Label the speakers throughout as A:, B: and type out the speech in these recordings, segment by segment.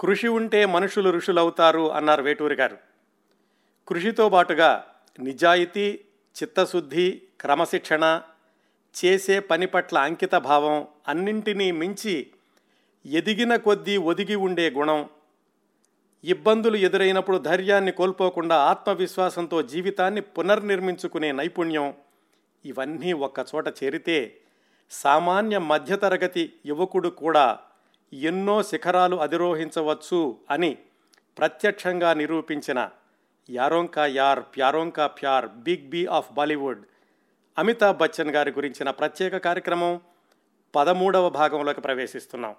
A: కృషి ఉంటే మనుషులు ఋషులవుతారు అన్నారు వేటూరి గారు. కృషితో పాటుగా నిజాయితీ చిత్తశుద్ధి క్రమశిక్షణ చేసే పని పట్ల అంకిత భావం అన్నింటినీ మించి ఎదిగిన కొద్దీ ఒదిగి ఉండే గుణం. ఇబ్బందులు ఎదురైనప్పుడు ధైర్యాన్ని కోల్పోకుండా ఆత్మవిశ్వాసంతో జీవితాన్ని పునర్నిర్మించుకునే నైపుణ్యం ఇవన్నీ ఒక్కచోట చేరితే సామాన్య మధ్యతరగతి యువకుడు కూడా ఎన్నో శిఖరాలు అధిరోహించవచ్చు అని ప్రత్యక్షంగా నిరూపించిన యారోంకా యార్ ప్యారోంకా ప్యార్ big B of Bollywood. Amitabh Bachchan గారి గురించిన ప్రత్యేక కార్యక్రమం పదమూడవ భాగంలోకి ప్రవేశిస్తున్నాం.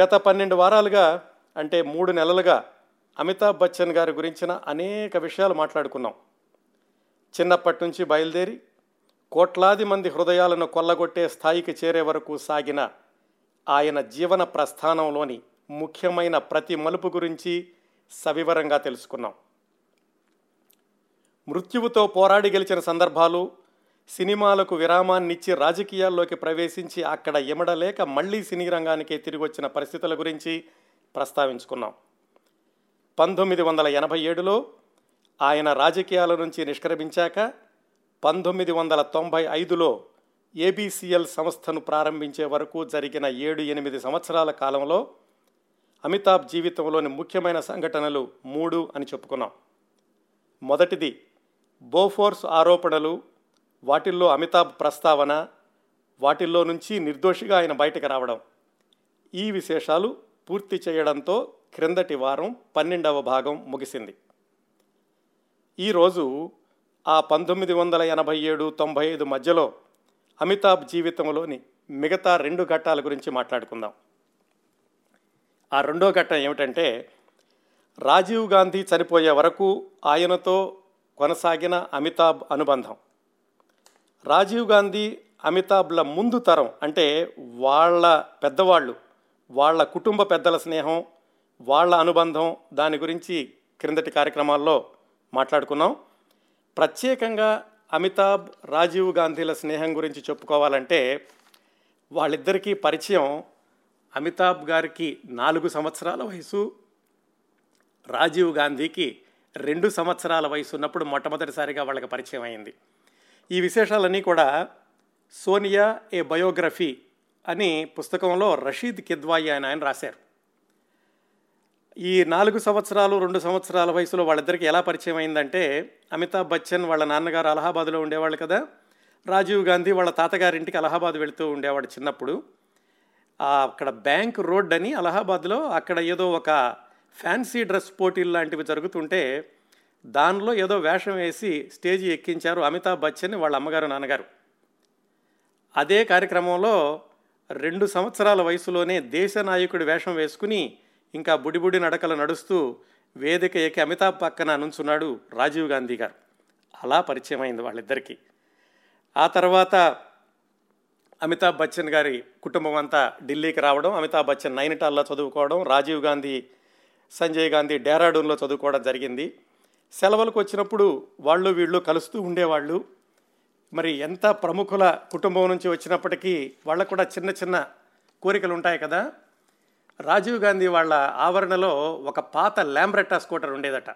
A: గత పన్నెండు వారాలుగా అంటే మూడు నెలలుగా అమితాబ్ బచ్చన్ గారి గురించిన అనేక విషయాలు మాట్లాడుకున్నాం. చిన్నప్పటి నుంచి బయలుదేరి కోట్లాది మంది హృదయాలను కొల్లగొట్టే స్థాయికి చేరే వరకు సాగిన ఆయన జీవన ప్రస్థానంలోని ముఖ్యమైన ప్రతి మలుపు గురించి సవివరంగా తెలుసుకున్నాం. మృత్యువుతో పోరాడి గెలిచిన సందర్భాలు సినిమాలకు విరామాన్నిచ్చి రాజకీయాల్లోకి ప్రవేశించి అక్కడ ఎమడలేక మళ్ళీ సినీ రంగానికే తిరిగి వచ్చిన పరిస్థితుల గురించి ప్రస్తావించుకున్నాం. పంతొమ్మిది వందల ఎనభై ఏడులో ఆయన రాజకీయాల నుంచి నిష్క్రమించాక పంతొమ్మిది వందల తొంభై ఐదులో ఏబీసీఎల్ సంస్థను ప్రారంభించే వరకు జరిగిన ఏడు ఎనిమిది సంవత్సరాల కాలంలో అమితాబ్ జీవితంలోని ముఖ్యమైన సంఘటనలు మూడు అని చెప్పుకున్నాం. మొదటిది బోఫోర్స్ ఆరోపణలు వాటిల్లో అమితాబ్ ప్రస్తావన వాటిల్లో నుంచి నిర్దోషిగా ఆయన బయటకు రావడం. ఈ విశేషాలు పూర్తి చేయడంతో క్రిందటి వారం పన్నెండవ భాగం ముగిసింది. ఈరోజు ఆ పంతొమ్మిది వందల ఎనభై ఏడు తొంభై ఐదు మధ్యలో అమితాబ్ జీవితంలోని మిగతా రెండు ఘట్టాల గురించి మాట్లాడుకుందాం. ఆ రెండో ఘట్టం ఏమిటంటే రాజీవ్ గాంధీ చనిపోయే వరకు ఆయనతో కొనసాగిన అమితాబ్ అనుబంధం. రాజీవ్ గాంధీ అమితాబ్ల ముందు తరం అంటే వాళ్ళ పెద్దవాళ్ళు వాళ్ళ కుటుంబ పెద్దల స్నేహం వాళ్ళ అనుబంధం దాని గురించి క్రిందటి కార్యక్రమాల్లో మాట్లాడుకున్నాం. ప్రత్యేకంగా అమితాబ్ రాజీవ్ గాంధీల స్నేహం గురించి చెప్పుకోవాలంటే వాళ్ళిద్దరికీ పరిచయం అమితాబ్ గారికి నాలుగు సంవత్సరాల వయసు రాజీవ్ గాంధీకి రెండు సంవత్సరాల వయసు ఉన్నప్పుడు మొట్టమొదటిసారిగా వాళ్ళకి పరిచయం అయింది. ఈ విశేషాలన్నీ కూడా సోనియా ఏ బయోగ్రఫీ అని పుస్తకంలో రషీద్ కిద్వాయి అని ఆయన రాశారు. ఈ నాలుగు సంవత్సరాలు రెండు సంవత్సరాల వయసులో వాళ్ళిద్దరికి ఎలా పరిచయం అయిందంటే అమితాబ్ బచ్చన్ వాళ్ళ నాన్నగారు అలహాబాద్లో ఉండేవాళ్ళు కదా. రాజీవ్ గాంధీ వాళ్ళ తాతగారింటికి అలహాబాద్ వెళుతూ ఉండేవాడు చిన్నప్పుడు. అక్కడ బ్యాంక్ రోడ్ అని అలహాబాద్లో అక్కడ ఏదో ఒక ఫ్యాన్సీ డ్రెస్ పోటీలు లాంటివి జరుగుతుంటే దానిలో ఏదో వేషం వేసి స్టేజి ఎక్కించారు అమితాబ్ బచ్చన్ వాళ్ళ అమ్మగారు నాన్నగారు. అదే కార్యక్రమంలో రెండు సంవత్సరాల వయసులోనే దేశ నాయకుడి వేషం వేసుకుని ఇంకా బుడిబుడి నడకలు నడుస్తూ వేదిక ఎక్కి అమితాబ్ పక్కన నుంచున్నాడు రాజీవ్ గాంధీ గారు. అలా పరిచయం అయింది వాళ్ళిద్దరికీ. ఆ తర్వాత అమితాబ్ బచ్చన్ గారి కుటుంబం అంతా ఢిల్లీకి రావడం అమితాబ్ బచ్చన్ నైనిటాల్లో చదువుకోవడం రాజీవ్ గాంధీ సంజయ్ గాంధీ డేరాడూన్లో చదువుకోవడం జరిగింది. సెలవులకు వచ్చినప్పుడు వాళ్ళు వీళ్ళు కలుస్తూ ఉండేవాళ్ళు. మరి ఎంత ప్రముఖుల కుటుంబం నుంచి వచ్చినప్పటికీ వాళ్ళకు కూడా చిన్న చిన్న కోరికలు ఉంటాయి కదా. రాజీవ్ గాంధీ వాళ్ళ ఆవరణలో ఒక పాత ల్యాంబ్రెట్టా స్కూటర్ ఉండేదట.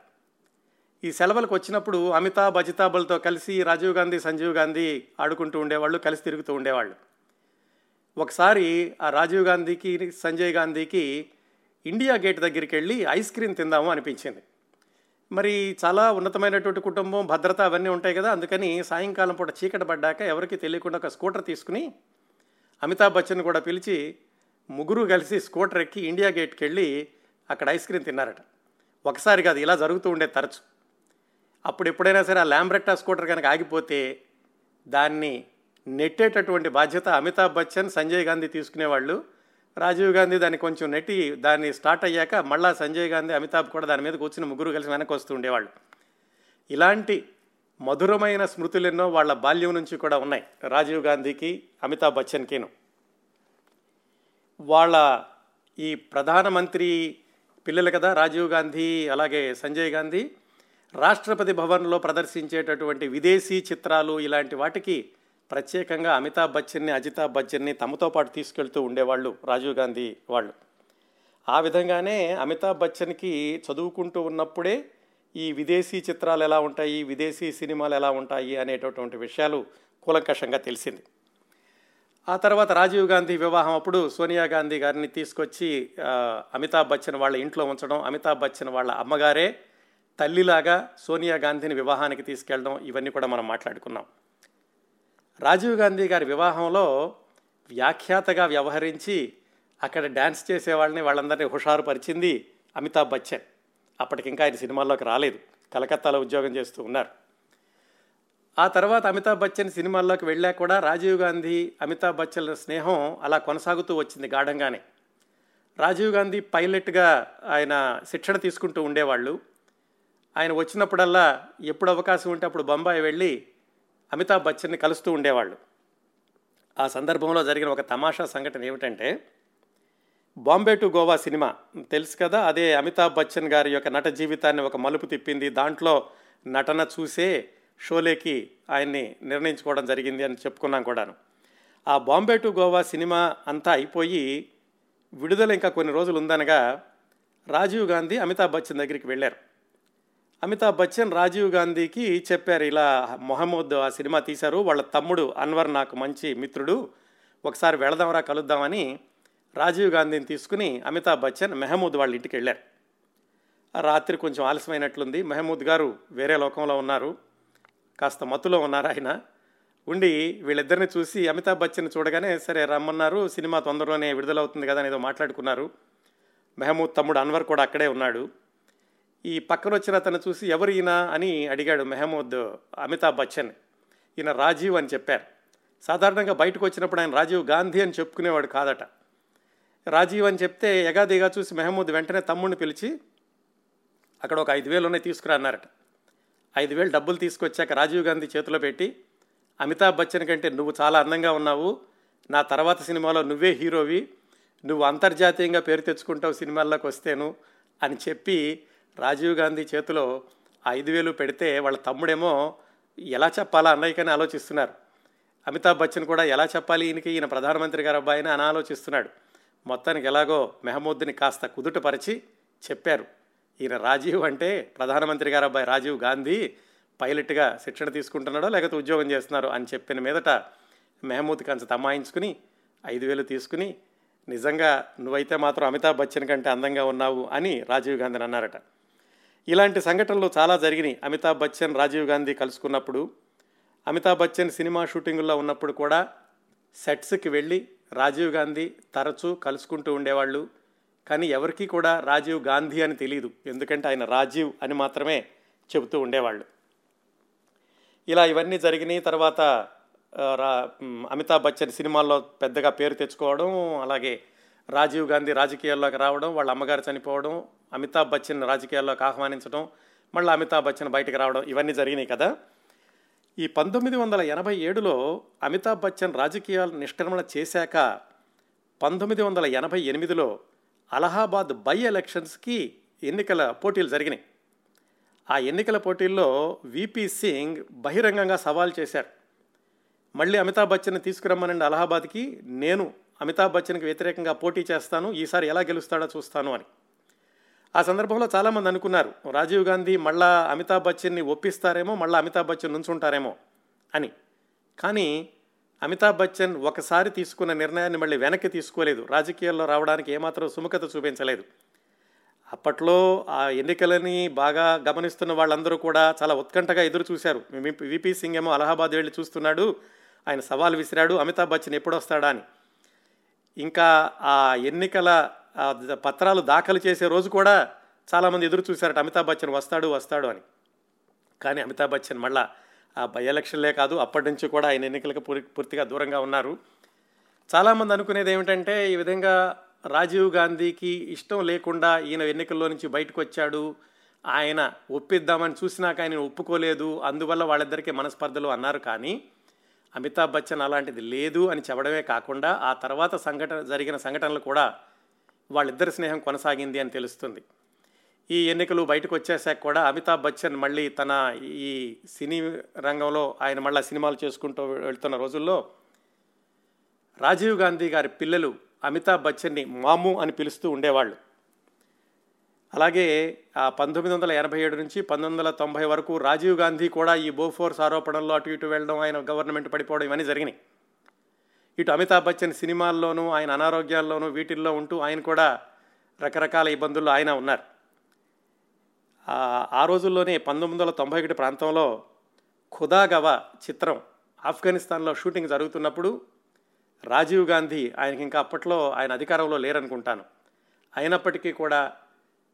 A: ఈ సెలవులకు వచ్చినప్పుడు అమితాబ్ అజితాబులతో కలిసి రాజీవ్ గాంధీ సంజీవ్ గాంధీ ఆడుకుంటూ ఉండేవాళ్ళు కలిసి తిరుగుతూ ఉండేవాళ్ళు. ఒకసారి ఆ రాజీవ్ గాంధీకి సంజయ్ గాంధీకి ఇండియా గేట్ దగ్గరికి వెళ్ళి ఐస్ క్రీమ్ తిందాము అనిపించింది. మరి చాలా ఉన్నతమైనటువంటి కుటుంబం భద్రత అవన్నీ ఉంటాయి కదా అందుకని సాయంకాలం పూట చీకటి పడ్డాక ఎవరికి తెలియకుండా ఒక స్కూటర్ తీసుకుని అమితాబ్ బచ్చన్ కూడా పిలిచి ముగ్గురు కలిసి స్కూటర్ ఎక్కి ఇండియా గేట్కి వెళ్ళి అక్కడ ఐస్ క్రీమ్ తిన్నారట. ఒకసారి కాదు ఇలా జరుగుతూ ఉండే తరచు. అప్పుడు ఎప్పుడైనా సరే ఆ ల్యాంబ్రెట్టా స్కూటర్ కనుక ఆగిపోతే దాన్ని నెట్టేటటువంటి బాధ్యత అమితాబ్ బచ్చన్ సంజయ్ గాంధీ తీసుకునేవాళ్ళు. రాజీవ్ గాంధీ దాన్ని కొంచెం నెట్టి దాన్ని స్టార్ట్ అయ్యాక మళ్ళా సంజయ్ గాంధీ అమితాబ్ కూడా దాని మీద కూర్చుని ముగ్గురు కలిసి వెనక్కి వస్తూ ఉండేవాళ్ళు. ఇలాంటి మధురమైన స్మృతులు ఎన్నో వాళ్ళ బాల్యం నుంచి కూడా ఉన్నాయి. రాజీవ్ గాంధీకి అమితాబ్ బచ్చన్కిను. వాళ్ళ ఈ ప్రధానమంత్రి పిల్లలు కదా రాజీవ్ గాంధీ అలాగే సంజయ్ గాంధీ రాష్ట్రపతి భవన్లో ప్రదర్శించేటటువంటి విదేశీ చిత్రాలు ఇలాంటి వాటికి ప్రత్యేకంగా అమితాబ్ బచ్చన్ని అజితాబ్ బచ్చన్ని తమతో పాటు తీసుకెళ్తూ ఉండేవాళ్ళు రాజీవ్ గాంధీ వాళ్ళు. ఆ విధంగానే అమితాబ్ బచ్చన్కి చదువుకుంటూ ఉన్నప్పుడే ఈ విదేశీ చిత్రాలు ఎలా ఉంటాయి విదేశీ సినిమాలు ఎలా ఉంటాయి అనేటటువంటి విషయాలు కూలంకషంగా తెలిసింది. ఆ తర్వాత రాజీవ్ గాంధీ వివాహం అప్పుడు సోనియా గాంధీ గారిని తీసుకొచ్చి అమితాబ్ బచ్చన్ వాళ్ళ ఇంట్లో ఉంచడం అమితాబ్ బచ్చన్ వాళ్ళ అమ్మగారే తల్లిలాగా సోనియా గాంధీని వివాహానికి తీసుకెళ్ళడం ఇవన్నీ కూడా మనం మాట్లాడుకున్నాం. రాజీవ్ గాంధీ గారి వివాహంలో వ్యాఖ్యాతగా వ్యవహరించి అక్కడ డ్యాన్స్ చేసే వాళ్ళని వాళ్ళందరినీ హుషారుపరిచింది అమితాబ్ బచ్చన్. అప్పటికి ఇంకా ఆయన సినిమాల్లోకి రాలేదు. కలకత్తాలో ఉద్యోగం చేస్తూ ఉన్నారు. ఆ తర్వాత అమితాబ్ బచ్చన్ సినిమాల్లోకి వెళ్ళాక కూడా రాజీవ్ గాంధీ అమితాబ్ బచ్చన్ స్నేహం అలా కొనసాగుతూ వచ్చింది గాఢంగానే. రాజీవ్ గాంధీ పైలట్గా ఆయన శిక్షణ తీసుకుంటూ ఉండేవాళ్ళు. ఆయన వచ్చినప్పుడల్లా ఎప్పుడు అవకాశం ఉంటే అప్పుడు బొంబాయి వెళ్ళి అమితాబ్ బచ్చన్ని కలుస్తూ ఉండేవాళ్ళు. ఆ సందర్భంలో జరిగిన ఒక తమాషా సంఘటన ఏమిటంటే బాంబే టు గోవా సినిమా తెలుసు కదా అదే అమితాబ్ బచ్చన్ గారి యొక్క నట జీవితాన్ని ఒక మలుపు తిప్పింది. దాంట్లో నటన చూసే షోలేకి ఆయన్ని నిర్ణయించుకోవడం జరిగింది అని చెప్పుకున్నాం కూడాను. ఆ బాంబే టు గోవా సినిమా అంతా అయిపోయి విడుదల ఇంకా కొన్ని రోజులు ఉందనగా రాజీవ్ గాంధీ అమితాబ్ బచ్చన్ దగ్గరికి వెళ్ళారు. అమితాబ్ బచ్చన్ రాజీవ్ గాంధీకి చెప్పారు ఇలా మొహమ్మద్ ఆ సినిమా తీశారు వాళ్ళ తమ్ముడు అన్వర్ నాకు మంచి మిత్రుడు ఒకసారి వెళదాంరా కలుద్దామని రాజీవ్ గాంధీని తీసుకుని అమితాబ్ బచ్చన్ మెహమూద్ వాళ్ళ ఇంటికి వెళ్ళారు. రాత్రి కొంచెం ఆలస్యమైనట్లుంది. మెహమూద్ గారు వేరే లోకంలో ఉన్నారు. కాస్త మత్తులో ఉన్నారు ఆయన. ఉండి వీళ్ళిద్దరిని చూసి అమితాబ్ బచ్చన్ చూడగానే సరే రమ్మన్నారు సినిమా తొందరలోనే విడుదలవుతుంది కదా అని ఏదో మాట్లాడుకున్నారు. మెహమూద్ తమ్ముడు అన్వర్ కూడా అక్కడే ఉన్నాడు. ఈ పక్కన వచ్చిన అతను చూసి ఎవరు ఈయన అని అడిగాడు మెహమూద్ అమితాబ్ బచ్చన్. ఈయన రాజీవ్ అని చెప్పారు. సాధారణంగా బయటకు వచ్చినప్పుడు ఆయన రాజీవ్ గాంధీ అని చెప్పుకునేవాడు కాదట. రాజీవ్ అని చెప్తే ఎగాదిగా చూసి మెహమూద్ వెంటనే తమ్ముడిని పిలిచి అక్కడ ఒక ఐదు వేలు ఉన్నాయి తీసుకురా అన్నారట. ఐదు వేలు డబ్బులు తీసుకొచ్చాక రాజీవ్ గాంధీ చేతిలో పెట్టి అమితాబ్ బచ్చన్ కంటే నువ్వు చాలా అందంగా ఉన్నావు. నా తర్వాత సినిమాలో నువ్వే హీరోవి. నువ్వు అంతర్జాతీయంగా పేరు తెచ్చుకుంటావు సినిమాల్లోకి వస్తేను అని చెప్పి రాజీవ్ గాంధీ చేతిలో ఐదు వేలు పెడితే వాళ్ళ తమ్ముడేమో ఎలా చెప్పాలా అన్నయ్యకని ఆలోచిస్తున్నారు. అమితాబ్ బచ్చన్ కూడా ఎలా చెప్పాలి ఈయనకి? ఈయన ప్రధానమంత్రి గారు అబ్బాయిని అని ఆలోచిస్తున్నాడు. మొత్తానికి ఎలాగో మెహమూద్ని కాస్త కుదుటపరిచి చెప్పారు. ఈయన రాజీవ్ అంటే ప్రధానమంత్రి గారు అబ్బాయి రాజీవ్ గాంధీ పైలట్గా శిక్షణ తీసుకుంటున్నాడో లేకపోతే ఉద్యోగం చేస్తున్నారో అని చెప్పిన మీదట మెహమూద్ కంచ తమాయించుకుని ఐదు వేలు తీసుకుని నిజంగా నువ్వైతే మాత్రం అమితాబ్ బచ్చన్ కంటే అందంగా ఉన్నావు అని రాజీవ్ గాంధీని అన్నారట. ఇలాంటి సంఘటనలు చాలా జరిగినాయి. అమితాబ్ బచ్చన్ రాజీవ్ గాంధీ కలుసుకున్నప్పుడు అమితాబ్ బచ్చన్ సినిమా షూటింగుల్లో ఉన్నప్పుడు కూడా సెట్స్కి వెళ్ళి రాజీవ్ గాంధీ తరచూ కలుసుకుంటూ ఉండేవాళ్ళు. కానీ ఎవరికీ కూడా రాజీవ్ గాంధీ అని తెలియదు ఎందుకంటే ఆయన రాజీవ్ అని మాత్రమే చెబుతూ ఉండేవాళ్ళు. ఇలా ఇవన్నీ జరిగినాయి. తర్వాత రా అమితాబ్ బచ్చన్ సినిమాల్లో పెద్దగా పేరు తెచ్చుకోవడం అలాగే రాజీవ్ గాంధీ రాజకీయాల్లోకి రావడం వాళ్ళ అమ్మగారు చనిపోవడం అమితాబ్ బచ్చన్ రాజకీయాల్లోకి ఆహ్వానించడం మళ్ళీ అమితాబ్ బచ్చన్ బయటకు రావడం ఇవన్నీ జరిగినాయి కదా. ఈ పంతొమ్మిది వందల ఎనభై ఏడులో అమితాబ్ బచ్చన్ రాజకీయాలు నిష్క్రమణ చేశాక పంతొమ్మిది వందల ఎనభై ఎనిమిదిలో అలహాబాద్ బై ఎలక్షన్స్కి ఎన్నికల పోటీలు జరిగినాయి. ఆ ఎన్నికల పోటీల్లో విపి సింగ్ బహిరంగంగా సవాల్ చేశారు. మళ్ళీ అమితాబ్ బచ్చన్ తీసుకురమ్మనండి అలహాబాద్కి నేను అమితాబ్ బచ్చన్కి వ్యతిరేకంగా పోటీ చేస్తాను ఈసారి ఎలా గెలుస్తాడో చూస్తాను అని. ఆ సందర్భంలో చాలామంది అనుకున్నారు రాజీవ్ గాంధీ మళ్ళా అమితాబ్ బచ్చన్ని ఒప్పిస్తారేమో మళ్ళీ అమితాబ్ బచ్చన్ నుంచుంటారేమో అని. కానీ అమితాబ్ బచ్చన్ ఒకసారి తీసుకున్న నిర్ణయాన్ని మళ్ళీ వెనక్కి తీసుకోలేదు. రాజకీయాల్లో రావడానికి ఏమాత్రం సుముఖత చూపించలేదు. అప్పట్లో ఆ ఎన్నికలని బాగా గమనిస్తున్న వాళ్ళందరూ కూడా చాలా ఉత్కంఠగా ఎదురు చూశారు. విపి సింగ్ ఏమో అలహాబాద్ వెళ్ళి చూస్తున్నాడు. ఆయన సవాల్ విసిరాడు. అమితాబ్ బచ్చన్ ఎప్పుడు వస్తాడా అని. ఇంకా ఆ ఎన్నికల పత్రాలు దాఖలు చేసే రోజు కూడా చాలామంది ఎదురు చూశారట. అమితాబ్ బచ్చన్ వస్తాడు వస్తాడు అని. కానీ అమితాబ్ బచ్చన్ మళ్ళా ఆ బై ఎలక్షన్లే కాదు అప్పటి నుంచి కూడా ఆయన ఎన్నికలకు పూర్తిగా దూరంగా ఉన్నారు. చాలామంది అనుకునేది ఏమిటంటే ఈ విధంగా రాజీవ్ గాంధీకి ఇష్టం లేకుండా ఈయన ఎన్నికల్లో నుంచి బయటకు వచ్చాడు ఆయన ఒప్పిద్దామని చూసినాక ఆయన ఒప్పుకోలేదు. అందువల్ల వాళ్ళిద్దరికీ మనస్పర్ధలు అన్నారు కానీ అమితాబ్ బచ్చన్ అలాంటిది లేదు అని చెప్పడమే కాకుండా ఆ తర్వాత సంఘటన జరిగిన సంఘటనలు కూడా వాళ్ళిద్దరి స్నేహం కొనసాగింది అని తెలుస్తుంది. ఈ ఎన్నికలు బయటకు వచ్చేసాక కూడా అమితాబ్ బచ్చన్ మళ్ళీ తన ఈ సినీ రంగంలో ఆయన మళ్ళీ సినిమాలు చేసుకుంటూ వెళ్తున్న రోజుల్లో రాజీవ్ గాంధీ గారి పిల్లలు అమితాబ్ బచ్చన్ని మాము అని పిలుస్తూ ఉండేవాళ్ళు. అలాగే ఆ పంతొమ్మిది వందల ఎనభై ఏడు నుంచి పంతొమ్మిది వందల తొంభై వరకు రాజీవ్ గాంధీ కూడా ఈ బోఫోర్స్ ఆరోపణల్లో అటు ఇటు వెళ్ళడం ఆయన గవర్నమెంట్ పడిపోవడం ఇవన్నీ జరిగినాయి. ఇటు అమితాబ్ బచ్చన్ సినిమాల్లోనూ ఆయన అనారోగ్యాల్లోనూ వీటిల్లో ఉంటూ ఆయన కూడా రకరకాల ఇబ్బందుల్లో ఆయన ఉన్నారు. ఆ రోజుల్లోనే పంతొమ్మిది వందల తొంభై ఒకటి ప్రాంతంలో ఖుదాగవా చిత్రం ఆఫ్ఘనిస్తాన్లో షూటింగ్ జరుగుతున్నప్పుడు రాజీవ్ గాంధీ ఆయనకి ఇంకా అప్పట్లో ఆయన అధికారంలో లేరనుకుంటాను. అయినప్పటికీ కూడా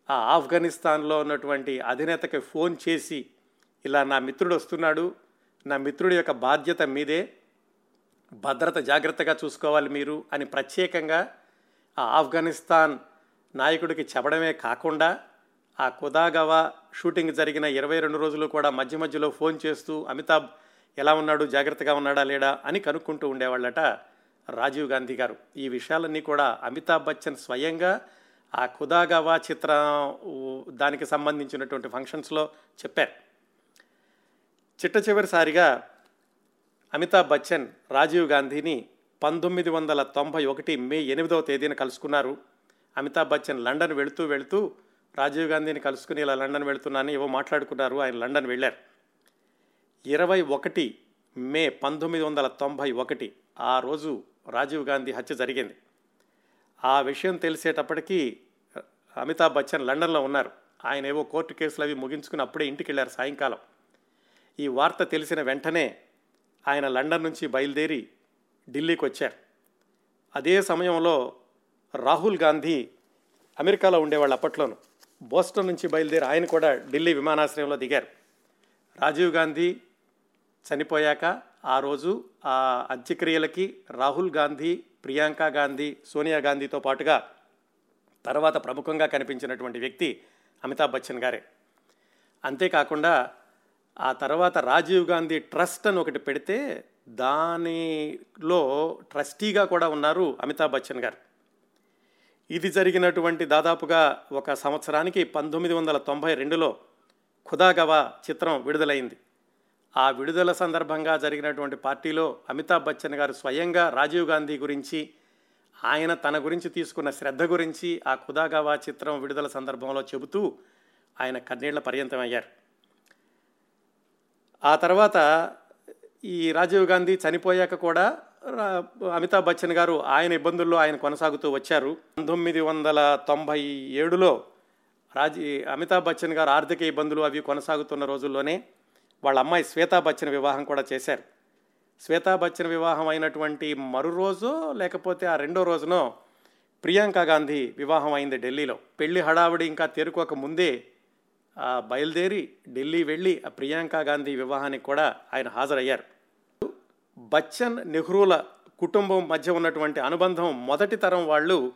A: ఆ ఆఫ్ఘనిస్తాన్లో ఉన్నటువంటి అధినేతకి ఫోన్ చేసి ఇలా నా మిత్రుడు వస్తున్నాడు నా మిత్రుడి యొక్క బాధ్యత మీదే భద్రత జాగ్రత్తగా చూసుకోవాలి మీరు అని ప్రత్యేకంగా ఆ ఆఫ్ఘనిస్తాన్ నాయకుడికి చెప్పడమే కాకుండా ఆ కుదాగవా షూటింగ్ జరిగిన ఇరవై రెండు రోజులు కూడా మధ్య మధ్యలో ఫోన్ చేస్తూ అమితాబ్ ఎలా ఉన్నాడు? జాగ్రత్తగా ఉన్నాడా? లేడా? అని కనుక్కుంటూ ఉండేవాళ్ళట రాజీవ్ గాంధీ గారు. ఈ విషయాలన్నీ కూడా అమితాబ్ బచ్చన్ స్వయంగా ఆ ఖుదాగవా చిత్రం దానికి సంబంధించినటువంటి ఫంక్షన్స్లో చెప్పారు. చిట్ట చివరిసారిగా అమితాబ్ బచ్చన్ రాజీవ్ గాంధీని పంతొమ్మిది వందల తొంభై ఒకటి మే ఎనిమిదవ తేదీన కలుసుకున్నారు. అమితాబ్ బచ్చన్ లండన్ వెళుతూ వెళుతూ రాజీవ్ గాంధీని కలుసుకుని ఇలా లండన్ వెళుతున్నాను ఏవో మాట్లాడుకున్నారు ఆయన లండన్ వెళ్ళారు. ఇరవై ఒకటి మే పంతొమ్మిది వందల తొంభై ఒకటి ఆ రోజు రాజీవ్ గాంధీ హత్య జరిగింది. ఆ విషయం తెలిసేటప్పటికీ అమితాబ్ బచ్చన్ లండన్లో ఉన్నారు. ఆయన ఏవో కోర్టు కేసులు అవి ముగించుకుని అప్పుడే ఇంటికి వెళ్ళారు సాయంకాలం. ఈ వార్త తెలిసిన వెంటనే ఆయన లండన్ నుంచి బయలుదేరి ఢిల్లీకి వచ్చారు. అదే సమయంలో రాహుల్ గాంధీ అమెరికాలో ఉండేవాళ్ళు అప్పట్లోనూ. బోస్టన్ నుంచి బయలుదేరి ఆయన కూడా ఢిల్లీ విమానాశ్రయంలో దిగారు. రాజీవ్ గాంధీ చనిపోయాక ఆ రోజు ఆ అంత్యక్రియలకి రాహుల్ గాంధీ ప్రియాంక గాంధీ సోనియా గాంధీతో పాటుగా తర్వాత ప్రముఖంగా కనిపించినటువంటి వ్యక్తి అమితాబ్ బచ్చన్ గారే. అంతేకాకుండా ఆ తర్వాత రాజీవ్ గాంధీ ట్రస్ట్ అని ఒకటి పెడితే దానిలో ట్రస్టీగా కూడా ఉన్నారు అమితాబ్ బచ్చన్ గారు. ఇది జరిగినటువంటి దాదాపుగా ఒక సంవత్సరానికి పంతొమ్మిది వందల తొంభై రెండులో ఖుదాగవా చిత్రం విడుదలైంది. ఆ విడుదల సందర్భంగా జరిగినటువంటి పార్టీలో అమితాబ్ బచ్చన్ గారు స్వయంగా రాజీవ్ గాంధీ గురించి ఆయన తన గురించి తీసుకున్న శ్రద్ధ గురించి ఆ ఖుదాగవా చిత్రం విడుదల సందర్భంలో చెబుతూ ఆయన కన్నీళ్ళ పర్యంతమయ్యారు. ఆ తర్వాత ఈ రాజీవ్ గాంధీ చనిపోయాక కూడా అమితాబ్ బచ్చన్ గారు ఆయన ఇబ్బందుల్లో ఆయన కొనసాగుతూ వచ్చారు. పంతొమ్మిది వందల తొంభై ఏడులో రాజీ అమితాబ్ బచ్చన్ గారు ఆర్థిక ఇబ్బందులు అవి కొనసాగుతున్న రోజుల్లోనే వాళ్ళ అమ్మాయి శ్వేతా బచ్చన్ వివాహం కూడా చేశారు. శ్వేతా బచ్చన్ వివాహం అయినటువంటి మరు రోజు లేకపోతే ఆ రెండో రోజునో ప్రియాంక గాంధీ వివాహం అయింది ఢిల్లీలో. పెళ్ళి హడావిడి ఇంకా తేరుకోక ముందే బయలుదేరి ఢిల్లీ వెళ్ళి ఆ ప్రియాంక గాంధీ వివాహానికి కూడా ఆయన హాజరయ్యారు. బచ్చన్ నెహ్రూల కుటుంబం మధ్య ఉన్నటువంటి అనుబంధం మొదటి తరం వాళ్ళు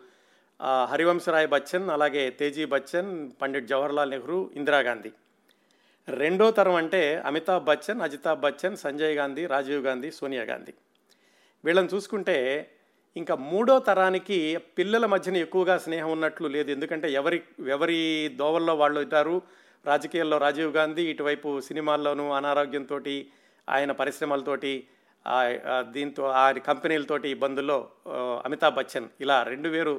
A: హరివంశరాయ్ బచ్చన్ అలాగే తేజీ బచ్చన్ పండిట్ జవహర్లాల్ నెహ్రూ ఇందిరాగాంధీ రెండో తరం అంటే అమితాబ్ బచ్చన్ అజితాబ్ బచ్చన్ సంజయ్ గాంధీ రాజీవ్ గాంధీ సోనియా గాంధీ. వీళ్ళని చూసుకుంటే ఇంకా మూడో తరానికి పిల్లల మధ్యన ఎక్కువగా స్నేహం ఉన్నట్లు లేదు. ఎందుకంటే ఎవరి ఎవరి దోవల్లో వాళ్ళు ఉంటారు? రాజకీయాల్లో రాజీవ్ గాంధీ ఇటువైపు సినిమాల్లోనూ అనారోగ్యంతో ఆయన పరిశ్రమలతోటి దీంతో ఆ కంపెనీలతోటి ఇబ్బందుల్లో అమితాబ్ బచ్చన్ ఇలా రెండు వేరు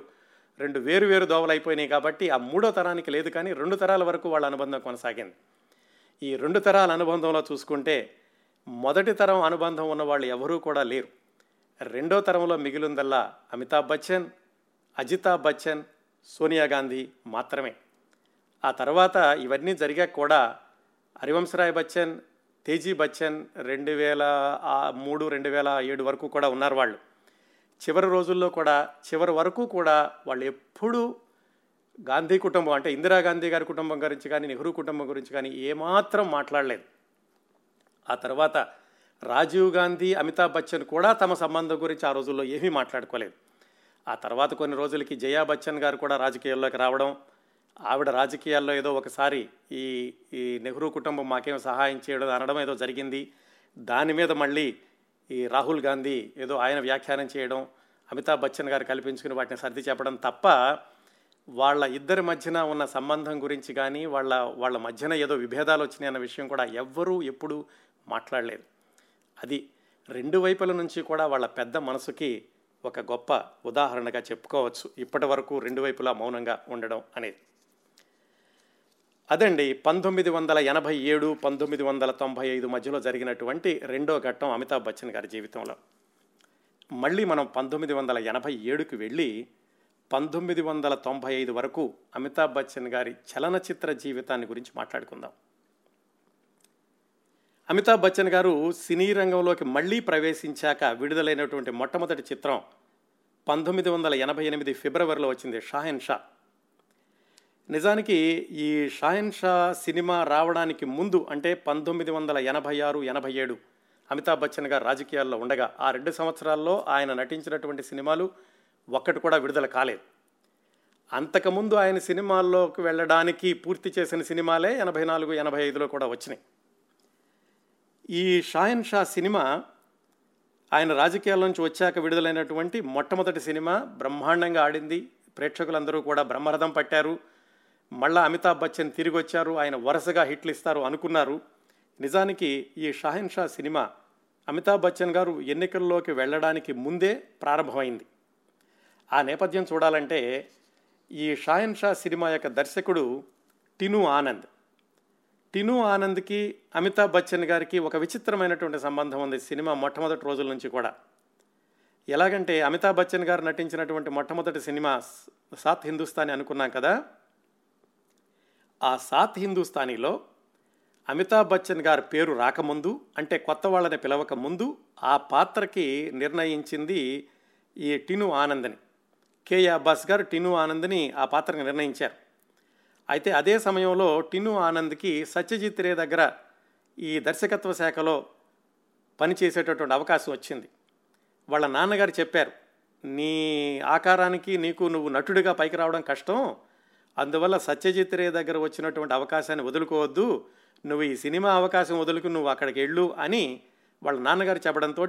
A: రెండు వేరు వేరు దోవలు అయిపోయినాయి కాబట్టి ఆ మూడో తరానికి లేదు కానీ రెండు తరాల వరకు వాళ్ళ అనుబంధం కొనసాగింది. ఈ రెండు తరాల అనుబంధంలో చూసుకుంటే మొదటి తరం అనుబంధం ఉన్న వాళ్ళు ఎవరూ కూడా లేరు. రెండో తరంలో మిగిలిందల్లా అమితాబ్ బచ్చన్ అజితాబ్ బచ్చన్ సోనియా గాంధీ మాత్రమే. ఆ తర్వాత ఇవన్నీ జరిగాక కూడా హరివంశరాయ్ బచ్చన్ తేజీ బచ్చన్ రెండు వేల మూడు రెండు వేల ఏడు వరకు కూడా ఉన్నారు వాళ్ళు. చివరి రోజుల్లో కూడా చివరి వరకు కూడా వాళ్ళు ఎప్పుడూ గాంధీ కుటుంబం అంటే ఇందిరాగాంధీ గారి కుటుంబం గురించి కానీ నెహ్రూ కుటుంబం గురించి కానీ ఏమాత్రం మాట్లాడలేదు. ఆ తర్వాత రాజీవ్ గాంధీ అమితాబ్ బచ్చన్ కూడా తమ సంబంధం గురించి ఆ రోజుల్లో ఏమీ మాట్లాడుకోలేదు. ఆ తర్వాత కొన్ని రోజులకి జయా బచ్చన్ గారు కూడా రాజకీయాల్లోకి రావడం ఆవిడ రాజకీయాల్లో ఏదో ఒకసారి ఈ ఈ నెహ్రూ కుటుంబం మాకేం సహాయం చేయడం అనడం ఏదో జరిగింది. దాని మీద మళ్ళీ ఈ రాహుల్ గాంధీ ఏదో ఆయన వ్యాఖ్యానం చేయడం అమితాబ్ బచ్చన్ గారు కల్పించుకుని వాటిని సర్ది చెప్పడం తప్ప వాళ్ళ ఇద్దరి మధ్యన ఉన్న సంబంధం గురించి కానీ వాళ్ళ వాళ్ళ మధ్యన ఏదో విభేదాలు వచ్చినాయి అన్న విషయం కూడా ఎవ్వరూ ఎప్పుడూ మాట్లాడలేదు. అది రెండు వైపుల నుంచి కూడా వాళ్ళ పెద్ద మనసుకి ఒక గొప్ప ఉదాహరణగా చెప్పుకోవచ్చు. ఇప్పటి వరకు రెండు వైపులా మౌనంగా ఉండడం అనేది. అదండి పంతొమ్మిది వందల ఎనభై ఏడు పంతొమ్మిది వందల తొంభై ఐదు మధ్యలో జరిగినటువంటి రెండో ఘట్టం అమితాబ్ బచ్చన్ గారి జీవితంలో. మళ్ళీ మనం పంతొమ్మిది వందల ఎనభై ఏడుకి వెళ్ళి పంతొమ్మిది వందల తొంభై ఐదు వరకు అమితాబ్ బచ్చన్ గారి చలనచిత్ర జీవితాన్ని గురించి మాట్లాడుకుందాం. అమితాబ్ బచ్చన్ గారు సినీ రంగంలోకి మళ్ళీ ప్రవేశించాక విడుదలైనటువంటి మొట్టమొదటి చిత్రం పంతొమ్మిది వందల ఎనభై ఎనిమిది ఫిబ్రవరిలో వచ్చింది షాహెన్ షా. నిజానికి ఈ షాహెన్ షా సినిమా రావడానికి ముందు అంటే పంతొమ్మిది వందల ఎనభై ఆరు ఎనభై ఏడు అమితాబ్ బచ్చన్ గారు రాజకీయాల్లో ఉండగా ఆ రెండు సంవత్సరాల్లో ఆయన నటించినటువంటి సినిమాలు ఒక్కటి కూడా విడుదల కాలేదు. అంతకుముందు ఆయన సినిమాల్లోకి వెళ్ళడానికి పూర్తి చేసిన సినిమాలే ఎనభై నాలుగు ఎనభై ఐదులో కూడా వచ్చినాయి. ఈ షాయన్ షా సినిమా ఆయన రాజకీయాల నుంచి వచ్చాక విడుదలైనటువంటి మొట్టమొదటి సినిమా బ్రహ్మాండంగా ఆడింది. ప్రేక్షకులందరూ కూడా బ్రహ్మరథం పట్టారు. మళ్ళా అమితాబ్ బచ్చన్ తిరిగి వచ్చారు ఆయన వరుసగా హిట్లు ఇస్తారు అనుకున్నారు. నిజానికి ఈ షాహిన్ షా సినిమా అమితాబ్ బచ్చన్ గారు ఎన్నికల్లోకి వెళ్ళడానికి ముందే ప్రారంభమైంది. ఆ నేపథ్యం చూడాలంటే ఈ షాహిన్ షా సినిమా యొక్క దర్శకుడు టిను ఆనంద్. టిను ఆనంద్కి అమితాబ్ బచ్చన్ గారికి ఒక విచిత్రమైనటువంటి సంబంధం ఉంది సినిమా మొట్టమొదటి రోజుల నుంచి కూడా. ఎలాగంటే అమితాబ్ బచ్చన్ గారు నటించినటువంటి మొట్టమొదటి సినిమా సాత్ హిందుస్థానీ అనుకున్నాం కదా? ఆ సాత్ హిందుస్థానీలో అమితాబ్ బచ్చన్ గారి పేరు రాకముందు అంటే కొత్త వాళ్ళని పిలవక ముందు ఆ పాత్రకి నిర్ణయించింది ఈ టిను ఆనందని. కేఏ అబ్బాస్ గారు టిను ఆనందని ఆ పాత్రకు నిర్ణయించారు. అయితే అదే సమయంలో టిను ఆనంద్కి సత్యజిత్ రే దగ్గర ఈ దర్శకత్వ శాఖలో పనిచేసేటటువంటి అవకాశం వచ్చింది. వాళ్ళ నాన్నగారు చెప్పారు నీ ఆకారానికి నీకు నువ్వు నటుడిగా పైకి రావడం కష్టం అందువల్ల సత్యజిత్ రే దగ్గర వచ్చినటువంటి అవకాశాన్ని వదులుకోవద్దు. నువ్వు ఈ సినిమా అవకాశం వదులుకు నువ్వు అక్కడికి వెళ్ళు అని వాళ్ళ నాన్నగారు చెప్పడంతో